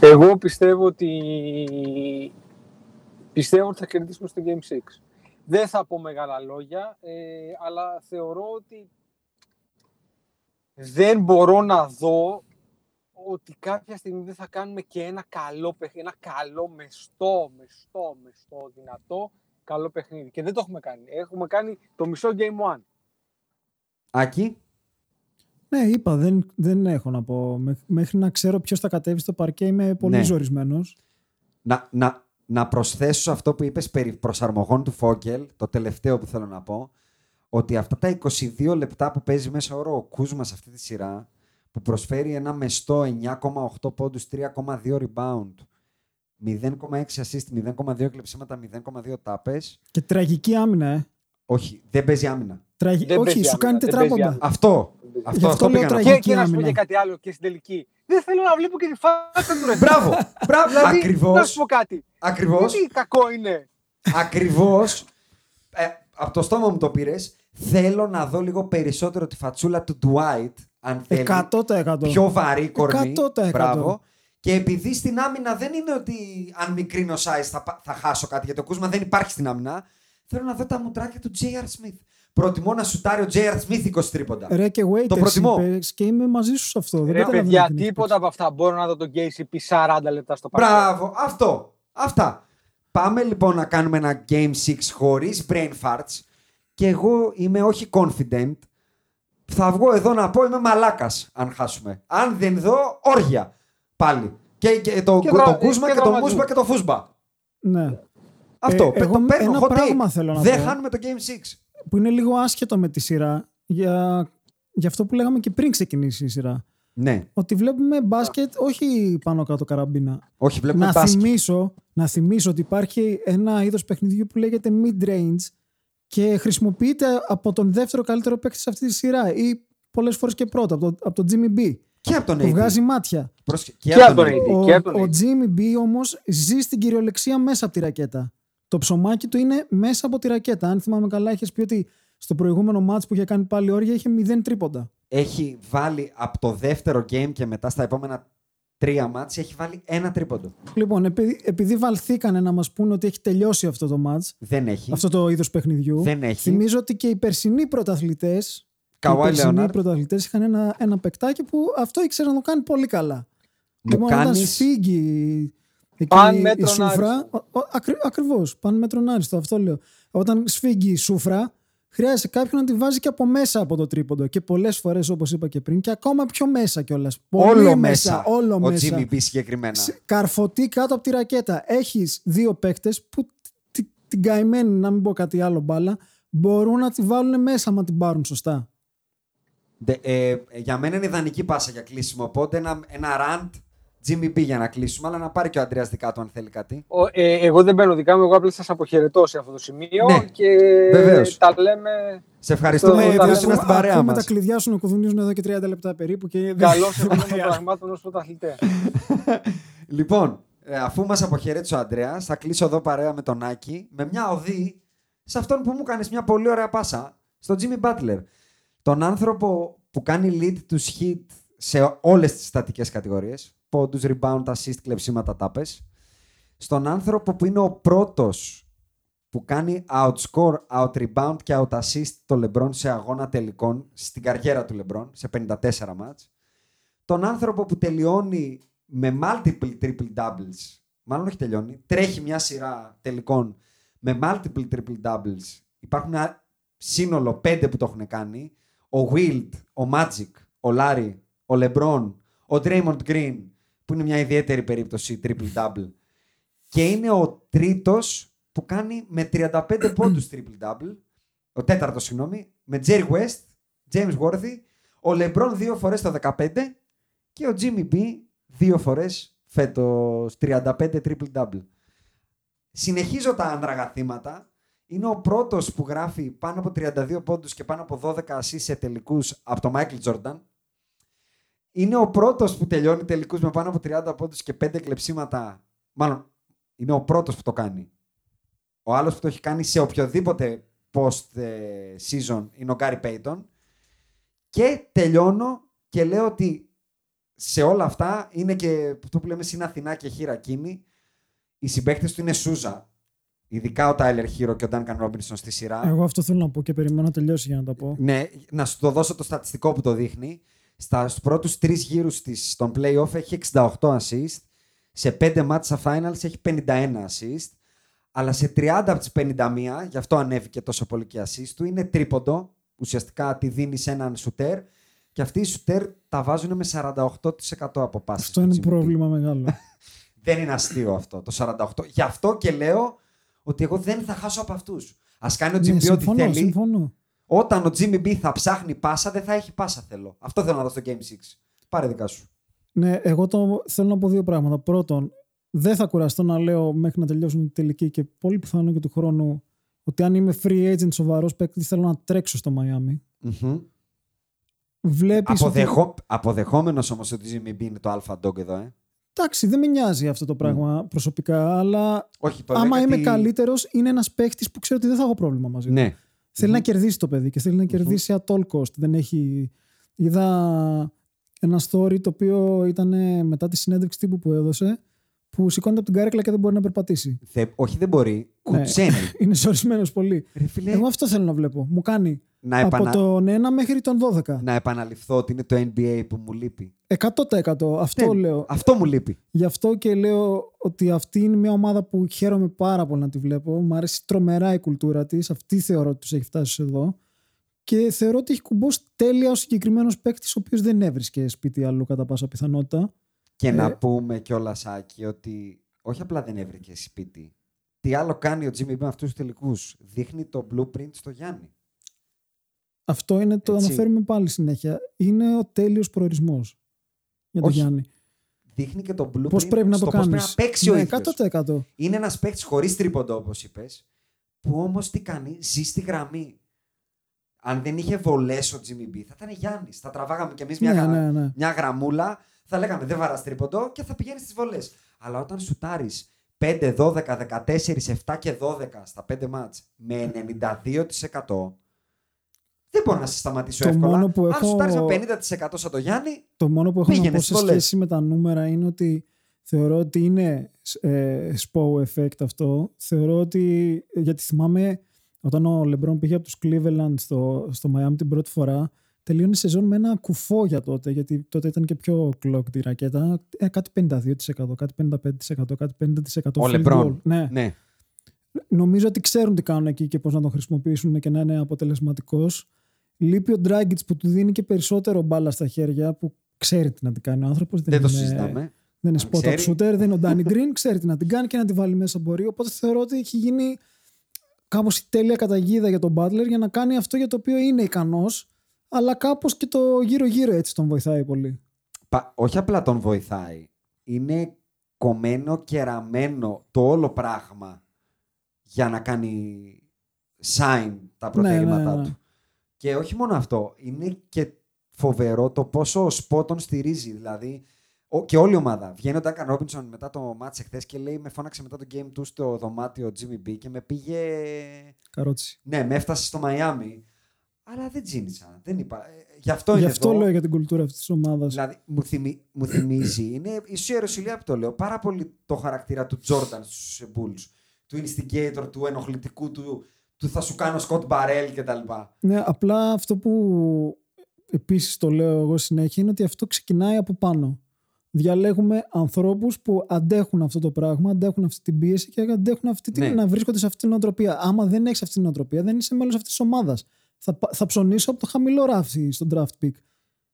Εγώ πιστεύω ότι πιστεύω ότι θα κερδίσουμε στο Game 6. Δεν θα πω μεγάλα λόγια, ε, αλλά θεωρώ ότι δεν μπορώ να δω ότι κάποια στιγμή δεν θα κάνουμε και ένα καλό παιχνίδι, ένα καλό μεστό, μεστό, μεστό, δυνατό, καλό παιχνίδι. Και δεν το έχουμε κάνει. Έχουμε κάνει το μισό Game 1. Άκη. Ναι, είπα, δεν, δεν έχω να πω. Μέχ- Μέχρι να ξέρω ποιος θα κατέβει στο παρκέ είμαι πολύ Ναι. ζορισμένος. Να, να, να προσθέσω σε αυτό που είπες περί προσαρμογών του Φόγκελ, το τελευταίο που θέλω να πω, ότι αυτά τα 22 λεπτά που παίζει μέσα όρο ο Κούσμα σε αυτή τη σειρά, που προσφέρει ένα μεστό 9,8 πόντους, 3,2 rebound, 0,6 assist, 0,2 κλεψίματα, 0,2 τάπες. Και τραγική άμυνα, ε. Όχι, δεν παίζει άμυνα. Τραγι... Δεν Όχι, παίζει σου άμυνα, κάνει δεν τετράποντα. παίζει άμυνα. Αυτό. Αυτό, Γι' αυτό αυτό λέω πήγα να πω. τραγική Και, και να σου πω άμυνα. και κάτι άλλο και στην τελική. Δεν θέλω να βλέπω και τη φάση του ρε. Μπράβο, μπράβο, Δηλαδή, να σου ακριβώς, πω κάτι. ακριβώς. Τι κακό είναι. Ακριβώς. Ε, από το στόμα μου το πήρες. Θέλω να δω λίγο περισσότερο τη φατσούλα του Dwight, αν θέλει. 100%. Πιο βαρύ κορμί. 100%. Μπράβο. Και επειδή στην άμυνα δεν είναι ότι αν μικρύνω size θα, πα- θα χάσω κάτι, γιατί ο Κούσμα δεν υπάρχει στην άμυνα, θέλω να δω τα μουτράκια του J.R. Smith. Προτιμώ να σουτάρει ο J.R. Smith 20 τρίποντα. Ρε και waiters Το προτιμώ. είπες και είμαι μαζί σου σε αυτό. Δεν Ρε καταλαβαίνω παιδιά, την τίποτα από αυτά. Μπορώ να δω τον KCP 40 λεπτά στο παρκέ. Μπράβο, αυτό. Αυτά. Πάμε λοιπόν να κάνουμε ένα Game 6 χωρίς brain farts και εγώ είμαι όχι confident. Θα βγω εδώ να πω είμαι μαλάκας αν χάσουμε. Αν δεν δω, όργια. Πάλι. Και, και το, Και το, δρα- κούσμα και και, το δραματισμό. μούσμα και το φούσμπα. Ναι. Αυτό. Ε, Παι- εγώ το παίρνω. ένα hot take. πράγμα θέλω να Δεν πω. χάνουμε το Game 6. Που είναι λίγο άσχετο με τη σειρά για, για αυτό που λέγαμε και πριν ξεκινήσει η σειρά. Ναι. Ότι βλέπουμε μπάσκετ όχι πάνω κάτω καραμπίνα. Όχι, βλέπουμε να, μπάσκετ. θυμίσω, να θυμίσω ότι υπάρχει ένα είδος παιχνιδιού που λέγεται mid-range και χρησιμοποιείται από τον δεύτερο καλύτερο παίκτη σε αυτή τη σειρά ή πολλές φορές και πρώτο, από, το, από τον Jimmy B. Και από τον Που AD. βγάζει μάτια. Πρόσεχε, Και από τον AD. AD. Ο, και από τον ο AD. Jimmy B όμως ζει στην κυριολεξία μέσα από τη ρακέτα. Το ψωμάκι του είναι μέσα από τη ρακέτα. Αν θυμάμαι καλά, είχες πει ότι στο προηγούμενο μάτς που είχε κάνει πάλι όρια είχε 0 τρίποντα. Έχει βάλει από το δεύτερο game και μετά στα επόμενα τρία μάτς έχει βάλει ένα τρίποντο. Λοιπόν, επειδή, επειδή βαλθήκανε να μας πούνε ότι έχει τελειώσει αυτό το μάτς, Δεν έχει. αυτό το είδος παιχνιδιού, Δεν έχει. θυμίζω ότι και οι περσινοί πρωταθλητές οι Καουάι περσινοί Λέοναρντ. πρωταθλητές είχαν ένα, ένα παικτάκι που αυτό ήξερε να το κάνει πολύ καλά. Μου λοιπόν, όταν κάνεις- σφίγγει εκεί Παν η μέτρον σούφρα. άριστο. ο- ο- ακρι- ακριβώς, παν μέτρον άριστο, αυτό λέω. Όταν σφίγγει η σούφρα, χρειάζεται κάποιον να τη βάζει και από μέσα από το τρίποντο. Και πολλές φορές, όπως είπα και πριν, και ακόμα πιο μέσα κιόλας. Όλο μέσα. Όλο ο μέσα. Jimmy B συγκεκριμένα. Σ- Καρφωτή κάτω από τη ρακέτα. Έχεις δύο παίκτες που τη- την καημένη, να μην πω κάτι άλλο μπάλα, μπορούν να τη βάλουν μέσα, μα την πάρουν σωστά. Δε- ε, για μένα είναι ιδανική πάσα για κλείσιμο. Οπότε ένα, ένα rant Jimmy B για να κλείσουμε, αλλά να πάρει και ο Αντρέας δικά του αν θέλει κάτι. Ο- ε, εγώ δεν μπαίνω δικά μου, εγώ απλά σας αποχαιρετώ σε αυτό το σημείο Ναι, και βεβαίως. τα λέμε. Σε ευχαριστούμε Το- που τα- ήσουν στην παρέα ακούμε μας. τα κλειδιά σου να κουδουνίζουν εδώ και 30 λεπτά περίπου. Και δεν- Καλώ ήρθατε των πραγμάτων ως πρωταθλητές. Λοιπόν, ε, αφού μας αποχαιρέτησε ο Αντρέα, θα κλείσω εδώ παρέα με τον Άκη με μια οδή σε αυτόν που μου κάνεις μια πολύ ωραία πάσα, στον Jimmy Butler. Τον άνθρωπο που κάνει lead τους hit σε όλες τις στατικές κατηγορίες. Πόντους, rebound, assist, κλεψίματα, τάπες. Στον άνθρωπο που είναι ο πρώτος που κάνει outscore, out-rebound και out-assist το LeBron σε αγώνα τελικών στην καριέρα του LeBron, σε 54 μάτς. Τον άνθρωπο που τελειώνει με multiple triple doubles, μάλλον όχι τελειώνει, τρέχει μια σειρά τελικών με multiple triple doubles. Υπάρχουν ένα σύνολο πέντε που το έχουν κάνει. Ο Wild, ο Magic, ο Larry, ο LeBron, ο Draymond Green, που είναι μια ιδιαίτερη περίπτωση triple-double. Και είναι ο τρίτος που κάνει με 35 πόντους triple-double. Ο τέταρτος, συγγνώμη. Με Jerry West, James Worthy, ο LeBron δύο φορές το 15 και ο Jimmy B δύο φορές φέτος 35 triple-double. Συνεχίζω τα ανδραγαθήματα. Είναι ο πρώτος που γράφει πάνω από 32 πόντους και πάνω από 12 assists σε τελικούς από το Michael Jordan. Είναι ο πρώτος που τελειώνει τελικούς με πάνω από 30 πόντους και 5 κλεψίματα. Μάλλον, είναι ο πρώτος που το κάνει. Ο άλλος που το έχει κάνει σε οποιοδήποτε post ε, season είναι ο Gary Payton. Και τελειώνω και λέω ότι σε όλα αυτά είναι και αυτό που λέμε είναι Αθηνά και χειρακίνη. Οι συμπαίκτες του είναι Σούζα. Ειδικά ο Τάιλερ Χίρο και ο Ντάνκαν Ρόμπινσον στη σειρά. Εγώ αυτό θέλω να πω και περιμένω να τελειώσει για να τα πω. Ναι, να σου το δώσω το στατιστικό που το δείχνει. Στα, στους πρώτους τρεις γύρους της, στον play-off έχει 68 assist. Σε 5 μάτς στα finals έχει 51 assist. Αλλά σε 30 από τις 51, γι' αυτό ανέβηκε τόσο πολύ και assist του, είναι τρίποντο. Ουσιαστικά τη δίνει σε έναν σουτέρ. Και αυτοί οι σουτέρ τα βάζουν με 48% από πάσης. Αυτό είναι πρόβλημα μεγάλο. Δεν είναι αστείο αυτό το 48%. Γι' αυτό και λέω ότι εγώ δεν θα χάσω από αυτούς. Α κάνει ο Jimmy ναι, B ό,τι συμφωνώ, θέλει. συμφωνώ. Όταν ο Jimmy B θα ψάχνει πάσα, δεν θα έχει πάσα θέλω. Αυτό θέλω να δω στο Game 6. Πάρε δικά σου. Ναι, εγώ το, θέλω να πω δύο πράγματα. Πρώτον, δεν θα κουραστώ να λέω μέχρι να τελειώσουν οι τελικοί και πολύ πιθανό και του χρόνου ότι αν είμαι free agent σοβαρός παίκτης, θέλω να τρέξω στο Miami. Mm-hmm. Βλέπεις Αποδεχό... ότι... Αποδεχόμενος όμως ότι η Jimmy B είναι το alpha dog εδώ, ε. Εντάξει, δεν με νοιάζει αυτό το πράγμα προσωπικά, αλλά Όχι, το άμα λέω είμαι γιατί- καλύτερος, είναι ένας παίχτη που ξέρω ότι δεν θα έχω πρόβλημα μαζί του. Ναι. Θέλει να κερδίσει το παιδί και θέλει να κερδίσει at all cost. Δεν έχει... Είδα ένα story το οποίο ήταν μετά τη συνέντευξη τύπου που έδωσε που σηκώνεται από την καρέκλα και δεν μπορεί να περπατήσει. Θε... Όχι, δεν μπορεί. Ναι. Κουτσένει. Είναι ζορισμένος πολύ. Ρε φίλε, Εγώ αυτό θέλω να βλέπω. Μου κάνει να, από επανα... τον 1 μέχρι τον 12. να επαναληφθώ ότι είναι το NBA που μου λείπει. 100% αυτό Δεν- λέω. Αυτό μου λείπει. Γι' αυτό και λέω ότι αυτή είναι μια ομάδα που χαίρομαι πάρα πολύ να τη βλέπω. Μου αρέσει τρομερά η κουλτούρα της. Αυτή θεωρώ ότι τους έχει φτάσει εδώ. Και θεωρώ ότι έχει κουμπώσει τέλεια ο συγκεκριμένος παίκτης, ο οποίος δεν έβρισκε σπίτι αλλού κατά πάσα πιθανότητα. Και Ε. να πούμε κιόλας, Άκη, ότι όχι απλά δεν έβρεκε σπίτι. Τι άλλο κάνει ο Jimmy B με αυτούς τους τελικούς. Δείχνει το blueprint στο Γιάννη. Αυτό είναι το Έτσι. αναφέρουμε πάλι συνέχεια. Είναι ο τέλειος προορισμός για τον Όχι. Γιάννη. Δείχνει και το blueprint Πώς πρέπει να το στο πώς κάνεις. πρέπει να παίξει ο ίδιος. 100%. Είναι ένας παίκτης χωρίς τρίποντο, όπως είπες, που όμως τι κάνει, ζει στη γραμμή. Αν δεν είχε βολές ο Jimmy B, θα ήταν Γιάννης. Θα τραβάγαμε κι εμείς μια, Ναι, γρα- ναι, ναι. μια γραμμούλα, θα λέγαμε δεν βαράς τρίποντο και θα πηγαίνεις στις βολές. Αλλά όταν σουτάρεις 5, 12, 14, 7 και 12 στα 5 μάτς με 92%, δεν μπορώ να σε σταματήσω Το εύκολα. μόνο που Αν έχω- σουτάρεις με 50% σαν το Γιάννη, Το μόνο που έχω να Πήγαινε πω στις σε βολές. σχέση με τα νούμερα είναι ότι θεωρώ ότι είναι ε, SPO effect αυτό. Θεωρώ ότι, γιατί θυμάμαι όταν ο Λεμπρόν πήγε από τους Cleveland στο, στο Miami την πρώτη φορά, τελείωνε η σεζόν με ένα κουφό για τότε, γιατί τότε ήταν και πιο clocked η ρακέτα. Ε, κάτι 52%, κάτι 55%, κάτι 50% ο field Λεμπρόν. goal. Ναι. ναι. Νομίζω ότι ξέρουν τι κάνουν εκεί και πώς να τον χρησιμοποιήσουν και να είναι αποτελεσματικός. Λείπει ο Dragic που του δίνει και περισσότερο μπάλα στα χέρια, που ξέρει τι να την κάνει ο άνθρωπος. δεν το είναι- συζητάμε. δεν είναι Αν spot up ξέρει. shooter, δεν είναι ο Danny Green, ξέρει τι να την κάνει και να τη βάλει μέσα μπορεί. Οπότε θεωρώ ότι έχει γίνει κάπως η τέλεια καταγίδα για τον Butler για να κάνει αυτό για το οποίο είναι ικανός, αλλά κάπως και το γύρω-γύρω έτσι τον βοηθάει πολύ. Πα- όχι απλά τον βοηθάει. Είναι κομμένο και ραμμένο το όλο πράγμα για να κάνει sign τα προτερήματά ναι, ναι. του. Και όχι μόνο αυτό, είναι και φοβερό το πόσο ο Σπότ τον στηρίζει. Δηλαδή, ο- και όλη η ομάδα. Βγαίνει ο Ντάκαν Ρόμπινσον μετά το μάτς εχθές και λέει: Με φώναξε μετά το game του στο δωμάτιο Jimmy B και με πήγε. Καρότσι. Ναι, με έφτασε στο Μαϊάμι. Αλλά δεν τζίνησα. Δεν είπα. Ε, Γι' αυτό Γι' είναι αυτό εδώ. λέω για την κουλτούρα αυτής της ομάδας. Δηλαδή, μου, θυμι, μου θυμίζει, είναι ίσως η Ιεροσιλία που το λέω, πάρα πολύ το χαρακτήρα του Τζόρνταν στους Bulls. Του instigator, του ενοχλητικού, του, του θα σου κάνω Σκοτ Μπαρέλ κτλ. Ναι, απλά αυτό που επίσης το λέω εγώ συνέχεια είναι ότι αυτό ξεκινάει από πάνω. Διαλέγουμε ανθρώπους που αντέχουν αυτό το πράγμα, αντέχουν αυτή την πίεση και αντέχουν αυτή την, Ναι. να βρίσκονται σε αυτή την νοοτροπία. Άμα δεν έχεις αυτή την νοοτροπία, δεν είσαι μέλος αυτής της ομάδας. Θα, πα- θα ψωνίσω από το χαμηλό ράφι στον draft pick.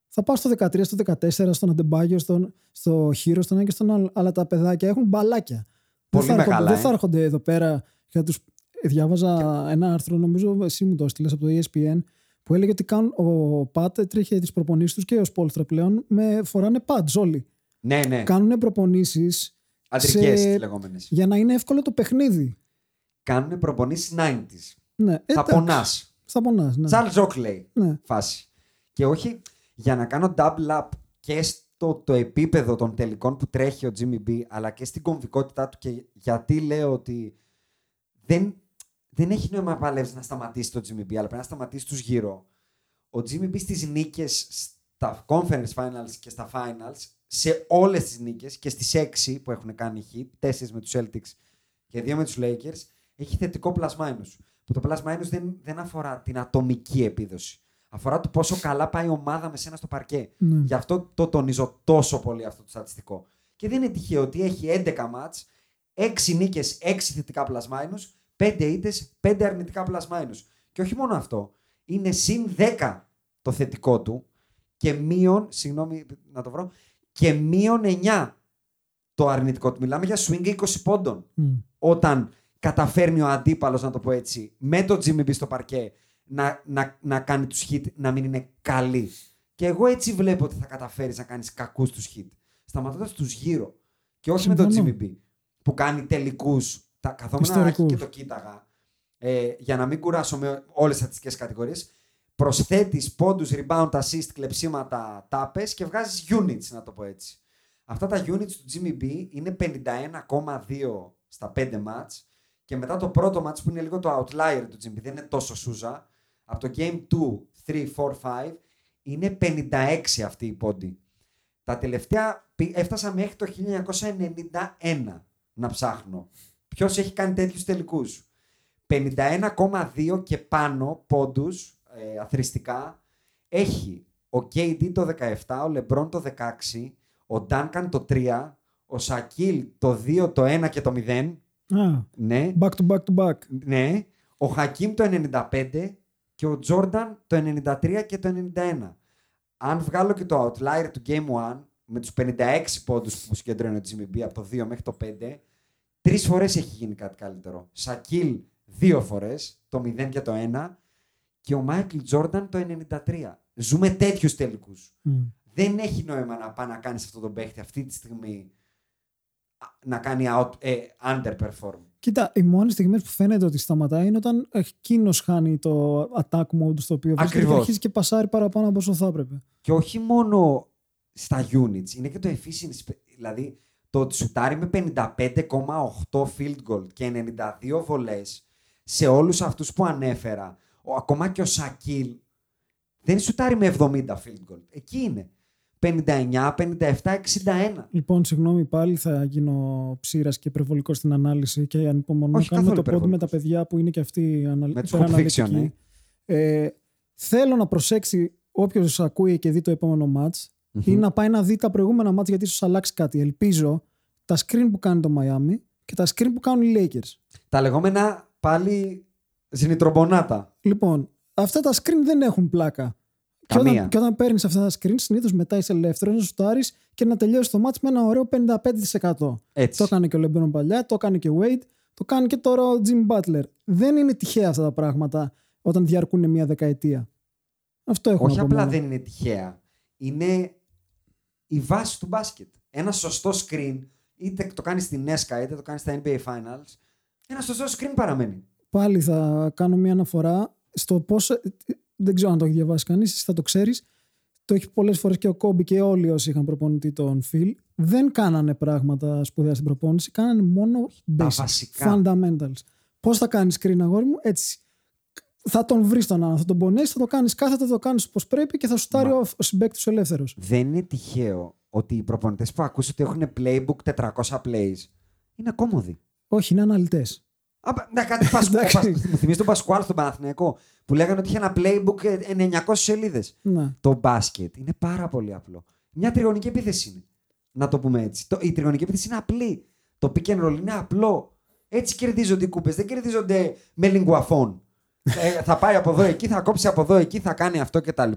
Θα πάω στο 13, στο 14, στον Αντεμπάγιο, στον, στο Χείρο, στον ένα και στον άλλο. Αλλά τα παιδάκια έχουν μπαλάκια. Πολύ δεν θα, μεγάλα, έρχονται, ε. δεν θα έρχονται εδώ πέρα. Για τους... Διάβαζα ένα άρθρο, νομίζω εσύ μου το έστειλες από το E ESPN, που έλεγε ότι κάνουν, ο Πατ έτρεχε τις προπονήσεις τους και ο Σπόλστρα πλέον με φοράνε pads όλοι. Ναι, ναι. Κάνουν προπονήσεις Αντρικές σε- λεγόμενες. για να είναι εύκολο το παιχνίδι. Κάνουν προπονήσεις 90s. Ναι, Θα εντάξει. πονάς. Θα πονάς, ναι. Τσάρλ Ζόκλεϊ. Ναι. Φάση. Και όχι για να κάνω double up και στο το επίπεδο των τελικών που τρέχει ο Jimmy B, αλλά και στην κομβικότητά του και γιατί λέω ότι δεν, δεν έχει νόημα να παλεύεις να σταματήσεις το Jimmy B, αλλά πρέπει να σταματήσεις τους γύρω. Ο Jimmy B στις νίκες στα conference finals και στα finals, σε όλες τις νίκες και στις έξι που έχουν κάνει hit, τέσσερις με τους Celtics και δύο με τους Lakers, έχει θετικό plus minus. Που το plus minus δεν, δεν αφορά την ατομική επίδοση. Αφορά το πόσο καλά πάει η ομάδα με σένα στο παρκέ. Ναι. Γι' αυτό το τονίζω τόσο πολύ αυτό το στατιστικό. Και δεν είναι τυχαίο ότι έχει 11 μάτς, 6 νίκες, 6 θετικά plus minus, 5 ήττες, 5 αρνητικά plus minus. Και όχι μόνο αυτό, είναι συν 10 το θετικό του και μείον, συγγνώμη να το βρω, και μείον 9 το αρνητικό του. Μιλάμε για swing 20 πόντων Μμ. όταν καταφέρνει ο αντίπαλος, να το πω έτσι, με το Jimmy B στο παρκέ, να, να, να κάνει τους hit να μην είναι καλοί. Και εγώ έτσι βλέπω ότι θα καταφέρεις να κάνεις κακούς τους hit. Σταματώντας τους γύρω. Και όχι με το Συμφωνώ. Jimmy B, που κάνει τελικούς. Τα καθόμουν να Ιστορικούς. και το κοίταγα. Ε, για να μην κουράσω με όλες τις στατιστικές κατηγορίες, προσθέτεις πόντους, rebound, assist, κλεψίματα, τάπες και βγάζεις units, να το πω έτσι. Αυτά τα units του Jimmy B είναι 51,2 στα 5 match και μετά το πρώτο match που είναι λίγο το outlier του Jimmy, δεν είναι τόσο σούζα, από το game 2, 3, 4, 5 είναι 56 αυτή η πόντι. Τα τελευταία πη- έφτασα μέχρι το 1991 να ψάχνω. Ποιος έχει κάνει τέτοιους τελικούς; 51,2 και πάνω πόντους ε, αθρηστικά έχει ο KD το 17, ο LeBron το 16, ο Duncan το 3, ο Σακίλ το 2, το 1 και το 0. Α, Ναι, back to back to back. ναι. Ο Χακίμ το 95 και ο Τζόρνταν το 93 και το 91. Αν βγάλω και το outlier του Game 1 με τους 56 πόντους που συγκεντρώνει ο Jimmy B από το 2 μέχρι το 5, τρεις φορές έχει γίνει κάτι καλύτερο. Σακίλ δύο φορές, το 0 και το 1 και ο Μάικλ Τζόρνταν το 93. Ζούμε τέτοιους τελικούς. Μμ. Δεν έχει νόημα να πάει να κάνεις αυτό τον παίχτη αυτή τη στιγμή α, να κάνει out, ε, underperform. Κοίτα, οι μόνε στιγμέ που φαίνεται ότι σταματάει είναι όταν εκείνος χάνει το attack mode στο οποίο βρίσκεται και Ακριβώς. αρχίζει και πασάρει παραπάνω από όσο θα έπρεπε. Και όχι μόνο στα units, είναι και το efficiency. Δηλαδή, το ότι σουτάρει με 55,8 field goal και 92 βολές σε όλους αυτούς που ανέφερα, ο, ακόμα και ο Σακίλ δεν σουτάρει με 70 field goal. Εκεί είναι. 59, 57, 61. Λοιπόν, συγγνώμη πάλι, θα γίνω ψήρας και υπερβολικός στην ανάλυση και ανυπομονώ. Όχι, Κάνουμε το καθόλου πόδι με τα υπερβολικός. παιδιά που είναι και αυτοί αναλ... Με τους υπεραναλυτικοί. Hoop Fiction, Ε, θέλω να προσέξει όποιος ακούει και δει το επόμενο match ή να πάει να δει τα προηγούμενα match γιατί ίσως αλλάξει κάτι. Ελπίζω τα screen που κάνει το Miami και τα screen που κάνουν οι Lakers. Τα λεγόμενα πάλι ζυνητρομπονάτα. Λοιπόν, αυτά τα screen δεν έχουν πλάκα. Και Καμία. όταν, και όταν παίρνεις αυτά τα screen, συνήθως μετά είσαι ελεύθερο να σουτάρει και να τελειώσει το match με ένα ωραίο 55%. Έτσι. Το έκανε και ο LeBron παλιά, το έκανε και ο Wade, το κάνει και τώρα ο Jim Butler. Δεν είναι τυχαία αυτά τα πράγματα όταν διαρκούν μια δεκαετία. Αυτό έχω Όχι να πω απλά μόνο. δεν είναι τυχαία. Είναι η βάση του μπάσκετ. Ένα σωστό screen, είτε το κάνει στην ESCA είτε το κάνει στα NBA Finals, ένα σωστό screen παραμένει. Πάλι θα κάνω μια αναφορά στο πώς. Δεν ξέρω αν το έχει διαβάσει κανείς, εσύ θα το ξέρεις. Το έχει πολλές φορές και ο Κόμπι και όλοι όσοι είχαν προπονητή τον Phil. Δεν κάνανε πράγματα σπουδαία στην προπόνηση, κάνανε μόνο Τα basics, βασικά. fundamentals. Πώς θα κάνεις screen, αγόρι μου, έτσι. Θα τον βρεις τον άλλον, θα τον πονέσεις, θα το κάνεις κάθετα, θα το κάνεις όπως πρέπει και θα σου τάρει Μα- ο, ο συμπέκτη σου ελεύθερος. Δεν είναι τυχαίο ότι οι προπονητές που ακούς ότι έχουν playbook 400 plays είναι ακόμοδοι. Όχι, είναι αναλυτές. Α, ναι, κάτι Πασκου- Εντάξει. ο Πασ- Μου θυμίζεις τον Πασκουάλ στον Παναθηναϊκό που λέγανε ότι είχε ένα playbook ε, 900 σελίδες. Ναι. Το μπάσκετ είναι πάρα πολύ απλό. Μια τριγωνική επίθεση είναι. Να το πούμε έτσι. Το, η τριγωνική επίθεση είναι απλή. Το pick and roll είναι απλό. Έτσι κερδίζονται οι κούπες. Δεν κερδίζονται με λιγκουαφών. Ε, θα πάει από εδώ εκεί, θα κόψει από εδώ εκεί, θα κάνει αυτό κτλ.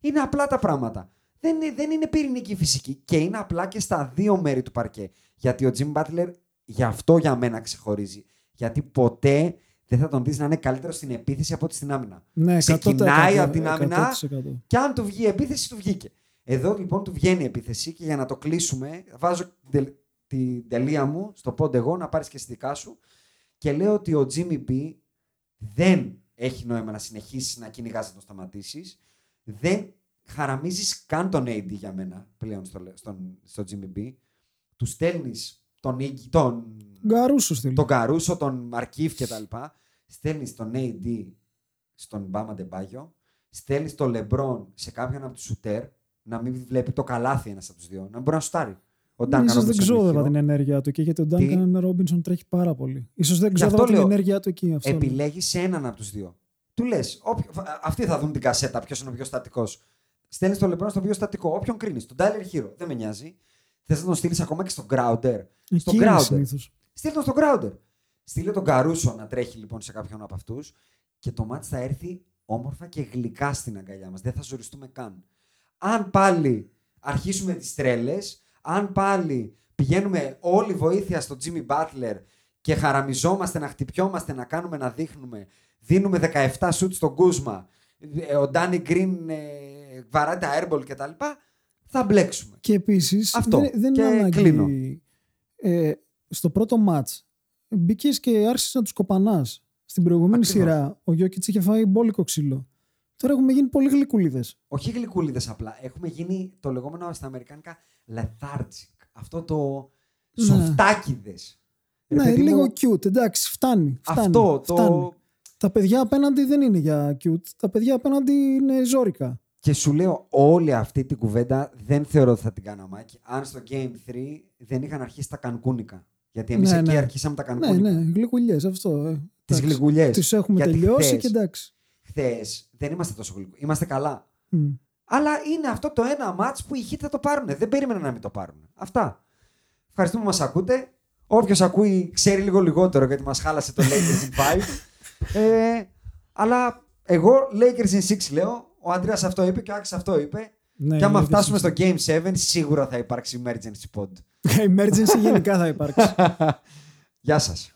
Είναι απλά τα πράγματα. δεν είναι, δεν είναι πυρηνική φυσική. Και είναι απλά και στα δύο μέρη του παρκέ. Γιατί ο Jim Butler γι' αυτό για μένα ξεχωρίζει. Γιατί ποτέ δεν θα τον δεις να είναι καλύτερος στην επίθεση από ότι στην άμυνα. Ναι, Ξεκινάει 100%, από την άμυνα 100%. και αν του βγει η επίθεση, του βγήκε. Εδώ λοιπόν του βγαίνει η επίθεση και για να το κλείσουμε, βάζω την τελ- την τελεία μου στο πόντε εγώ να πάρεις και στη δικά σου και λέω ότι ο Jimmy B δεν έχει νόημα να συνεχίσεις να κυνηγάς να τον σταματήσεις. Δεν χαραμίζεις καν τον AD για μένα πλέον στο, στον, στο Jimmy B. Του στέλνεις τον, Iggy- τον, Γκαρούσο στυλ. τον Καρούσο, τον Μαρκίφ κτλ. Στέλνεις τον AD στον Μπάμα Ντεμπάγιο. Στέλνεις τον Λεμπρόν σε κάποιον από τους σουτέρ να μην βλέπει το καλάθι ένας από τους δύο. Να μην μπορεί να σουτάρει. Ο Duncan Ίσως δεν Robinson ξόδευα έχει την χειρό. ενέργεια του εκεί γιατί ο Τι; Duncan Robinson τρέχει πάρα πολύ. Ίσως δεν Γι' αυτό ξόδευα την λέω, ενέργεια του εκεί. Αυτό λέω. Επιλέγεις έναν από τους δύο. Του λες, αυτοί θα δουν την κασέτα, ποιος είναι ο πιο στατικός. Στέλνεις τον Λεμπρόν στο πιο στατικό. Όποιον κρίνεις. Τον Tyler Hero. Δεν με νοιάζει. Θες να τον στείλεις ακόμα και στον Crowder. Στον Εκεί είναι Crowder. συνήθως. Στείλ τον στον Crowder. Στείλε τον Καρούσο να τρέχει λοιπόν σε κάποιον από αυτούς και το μάτι θα έρθει όμορφα και γλυκά στην αγκαλιά μας. Δεν θα ζοριστούμε καν. Αν πάλι αρχίσουμε τις τρέλες, αν πάλι πηγαίνουμε όλη βοήθεια στον Jimmy Butler και χαραμιζόμαστε να χτυπιόμαστε, να κάνουμε να δείχνουμε, δίνουμε 17 σουτ στον Κούσμα, ε, ο Ντάνι Γκριν ε, βαράει τα airball κτλ. Θα μπλέξουμε. Και επίσης Αυτό. δεν, δεν Και είναι ανάγκη. κλείνω. Ε, στο πρώτο match μπήκες και άρχισες να τους κοπανάς. Στην προηγούμενη Ακριβώς. σειρά ο Γιώκητ είχε φάει μπόλικο ξύλο. Τώρα έχουμε γίνει πολύ γλυκούλιδες. όχι γλυκούλιδες απλά. Έχουμε γίνει το λεγόμενο στα αμερικάνικα lethargic. Αυτό το Ναι. σοφτάκιδες. Ναι, λίγο cute, εντάξει, φτάνει. φτάνει Αυτό το. φτάνει. Τα παιδιά απέναντι δεν είναι για cute. Τα παιδιά απέναντι είναι ζώρικα. Και σου λέω, όλη αυτή την κουβέντα δεν θεωρώ ότι θα την κάναμε. Άκη, Αν στο Game 3 δεν είχαν αρχίσει τα κανκούνικα. Γιατί εμείς Ναι, εκεί ναι. αρχίσαμε τα Ναι, κανκούνικα. ναι, γλυκουλιές αυτό. Ε. Τις γλυκουλιές. Τις έχουμε τελειώσει και εντάξει. Χθες δεν είμαστε τόσο γλυκού. Είμαστε καλά. Μμ. Αλλά είναι αυτό το ένα μάτς που οι Heat θα το πάρουν. Δεν περίμενα να μην το πάρουν. Αυτά. Ευχαριστούμε που μας ακούτε. Όποιος ακούει ξέρει λίγο λιγότερο γιατί μας χάλασε το Lakers in 5. ε, αλλά εγώ Lakers in 6 λέω. Ο Αντρέας αυτό είπε και ο Άκης αυτό είπε. Ναι, και άμα Lakers φτάσουμε in στο Game 7 σίγουρα θα υπάρξει emergency pod. Emergency γενικά θα υπάρξει. Γεια σας.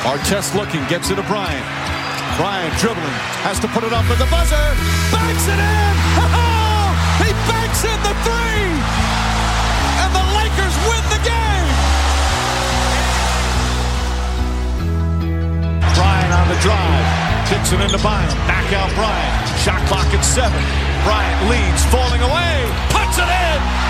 Artest looking, gets it to Bryant. Bryant dribbling, has to put it up at the buzzer. Banks it in! He banks in the three! And the Lakers win the game! Bryant on the drive. Kicks it into Bynum. Back out Bryant. Shot clock at seven. Bryant leads, falling away. Puts it in!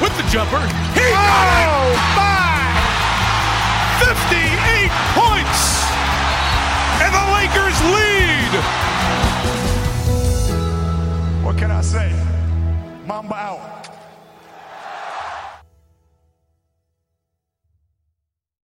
with the jumper. He got it! Oh, my! 58 points! And the Lakers lead! What can I say? Mamba out.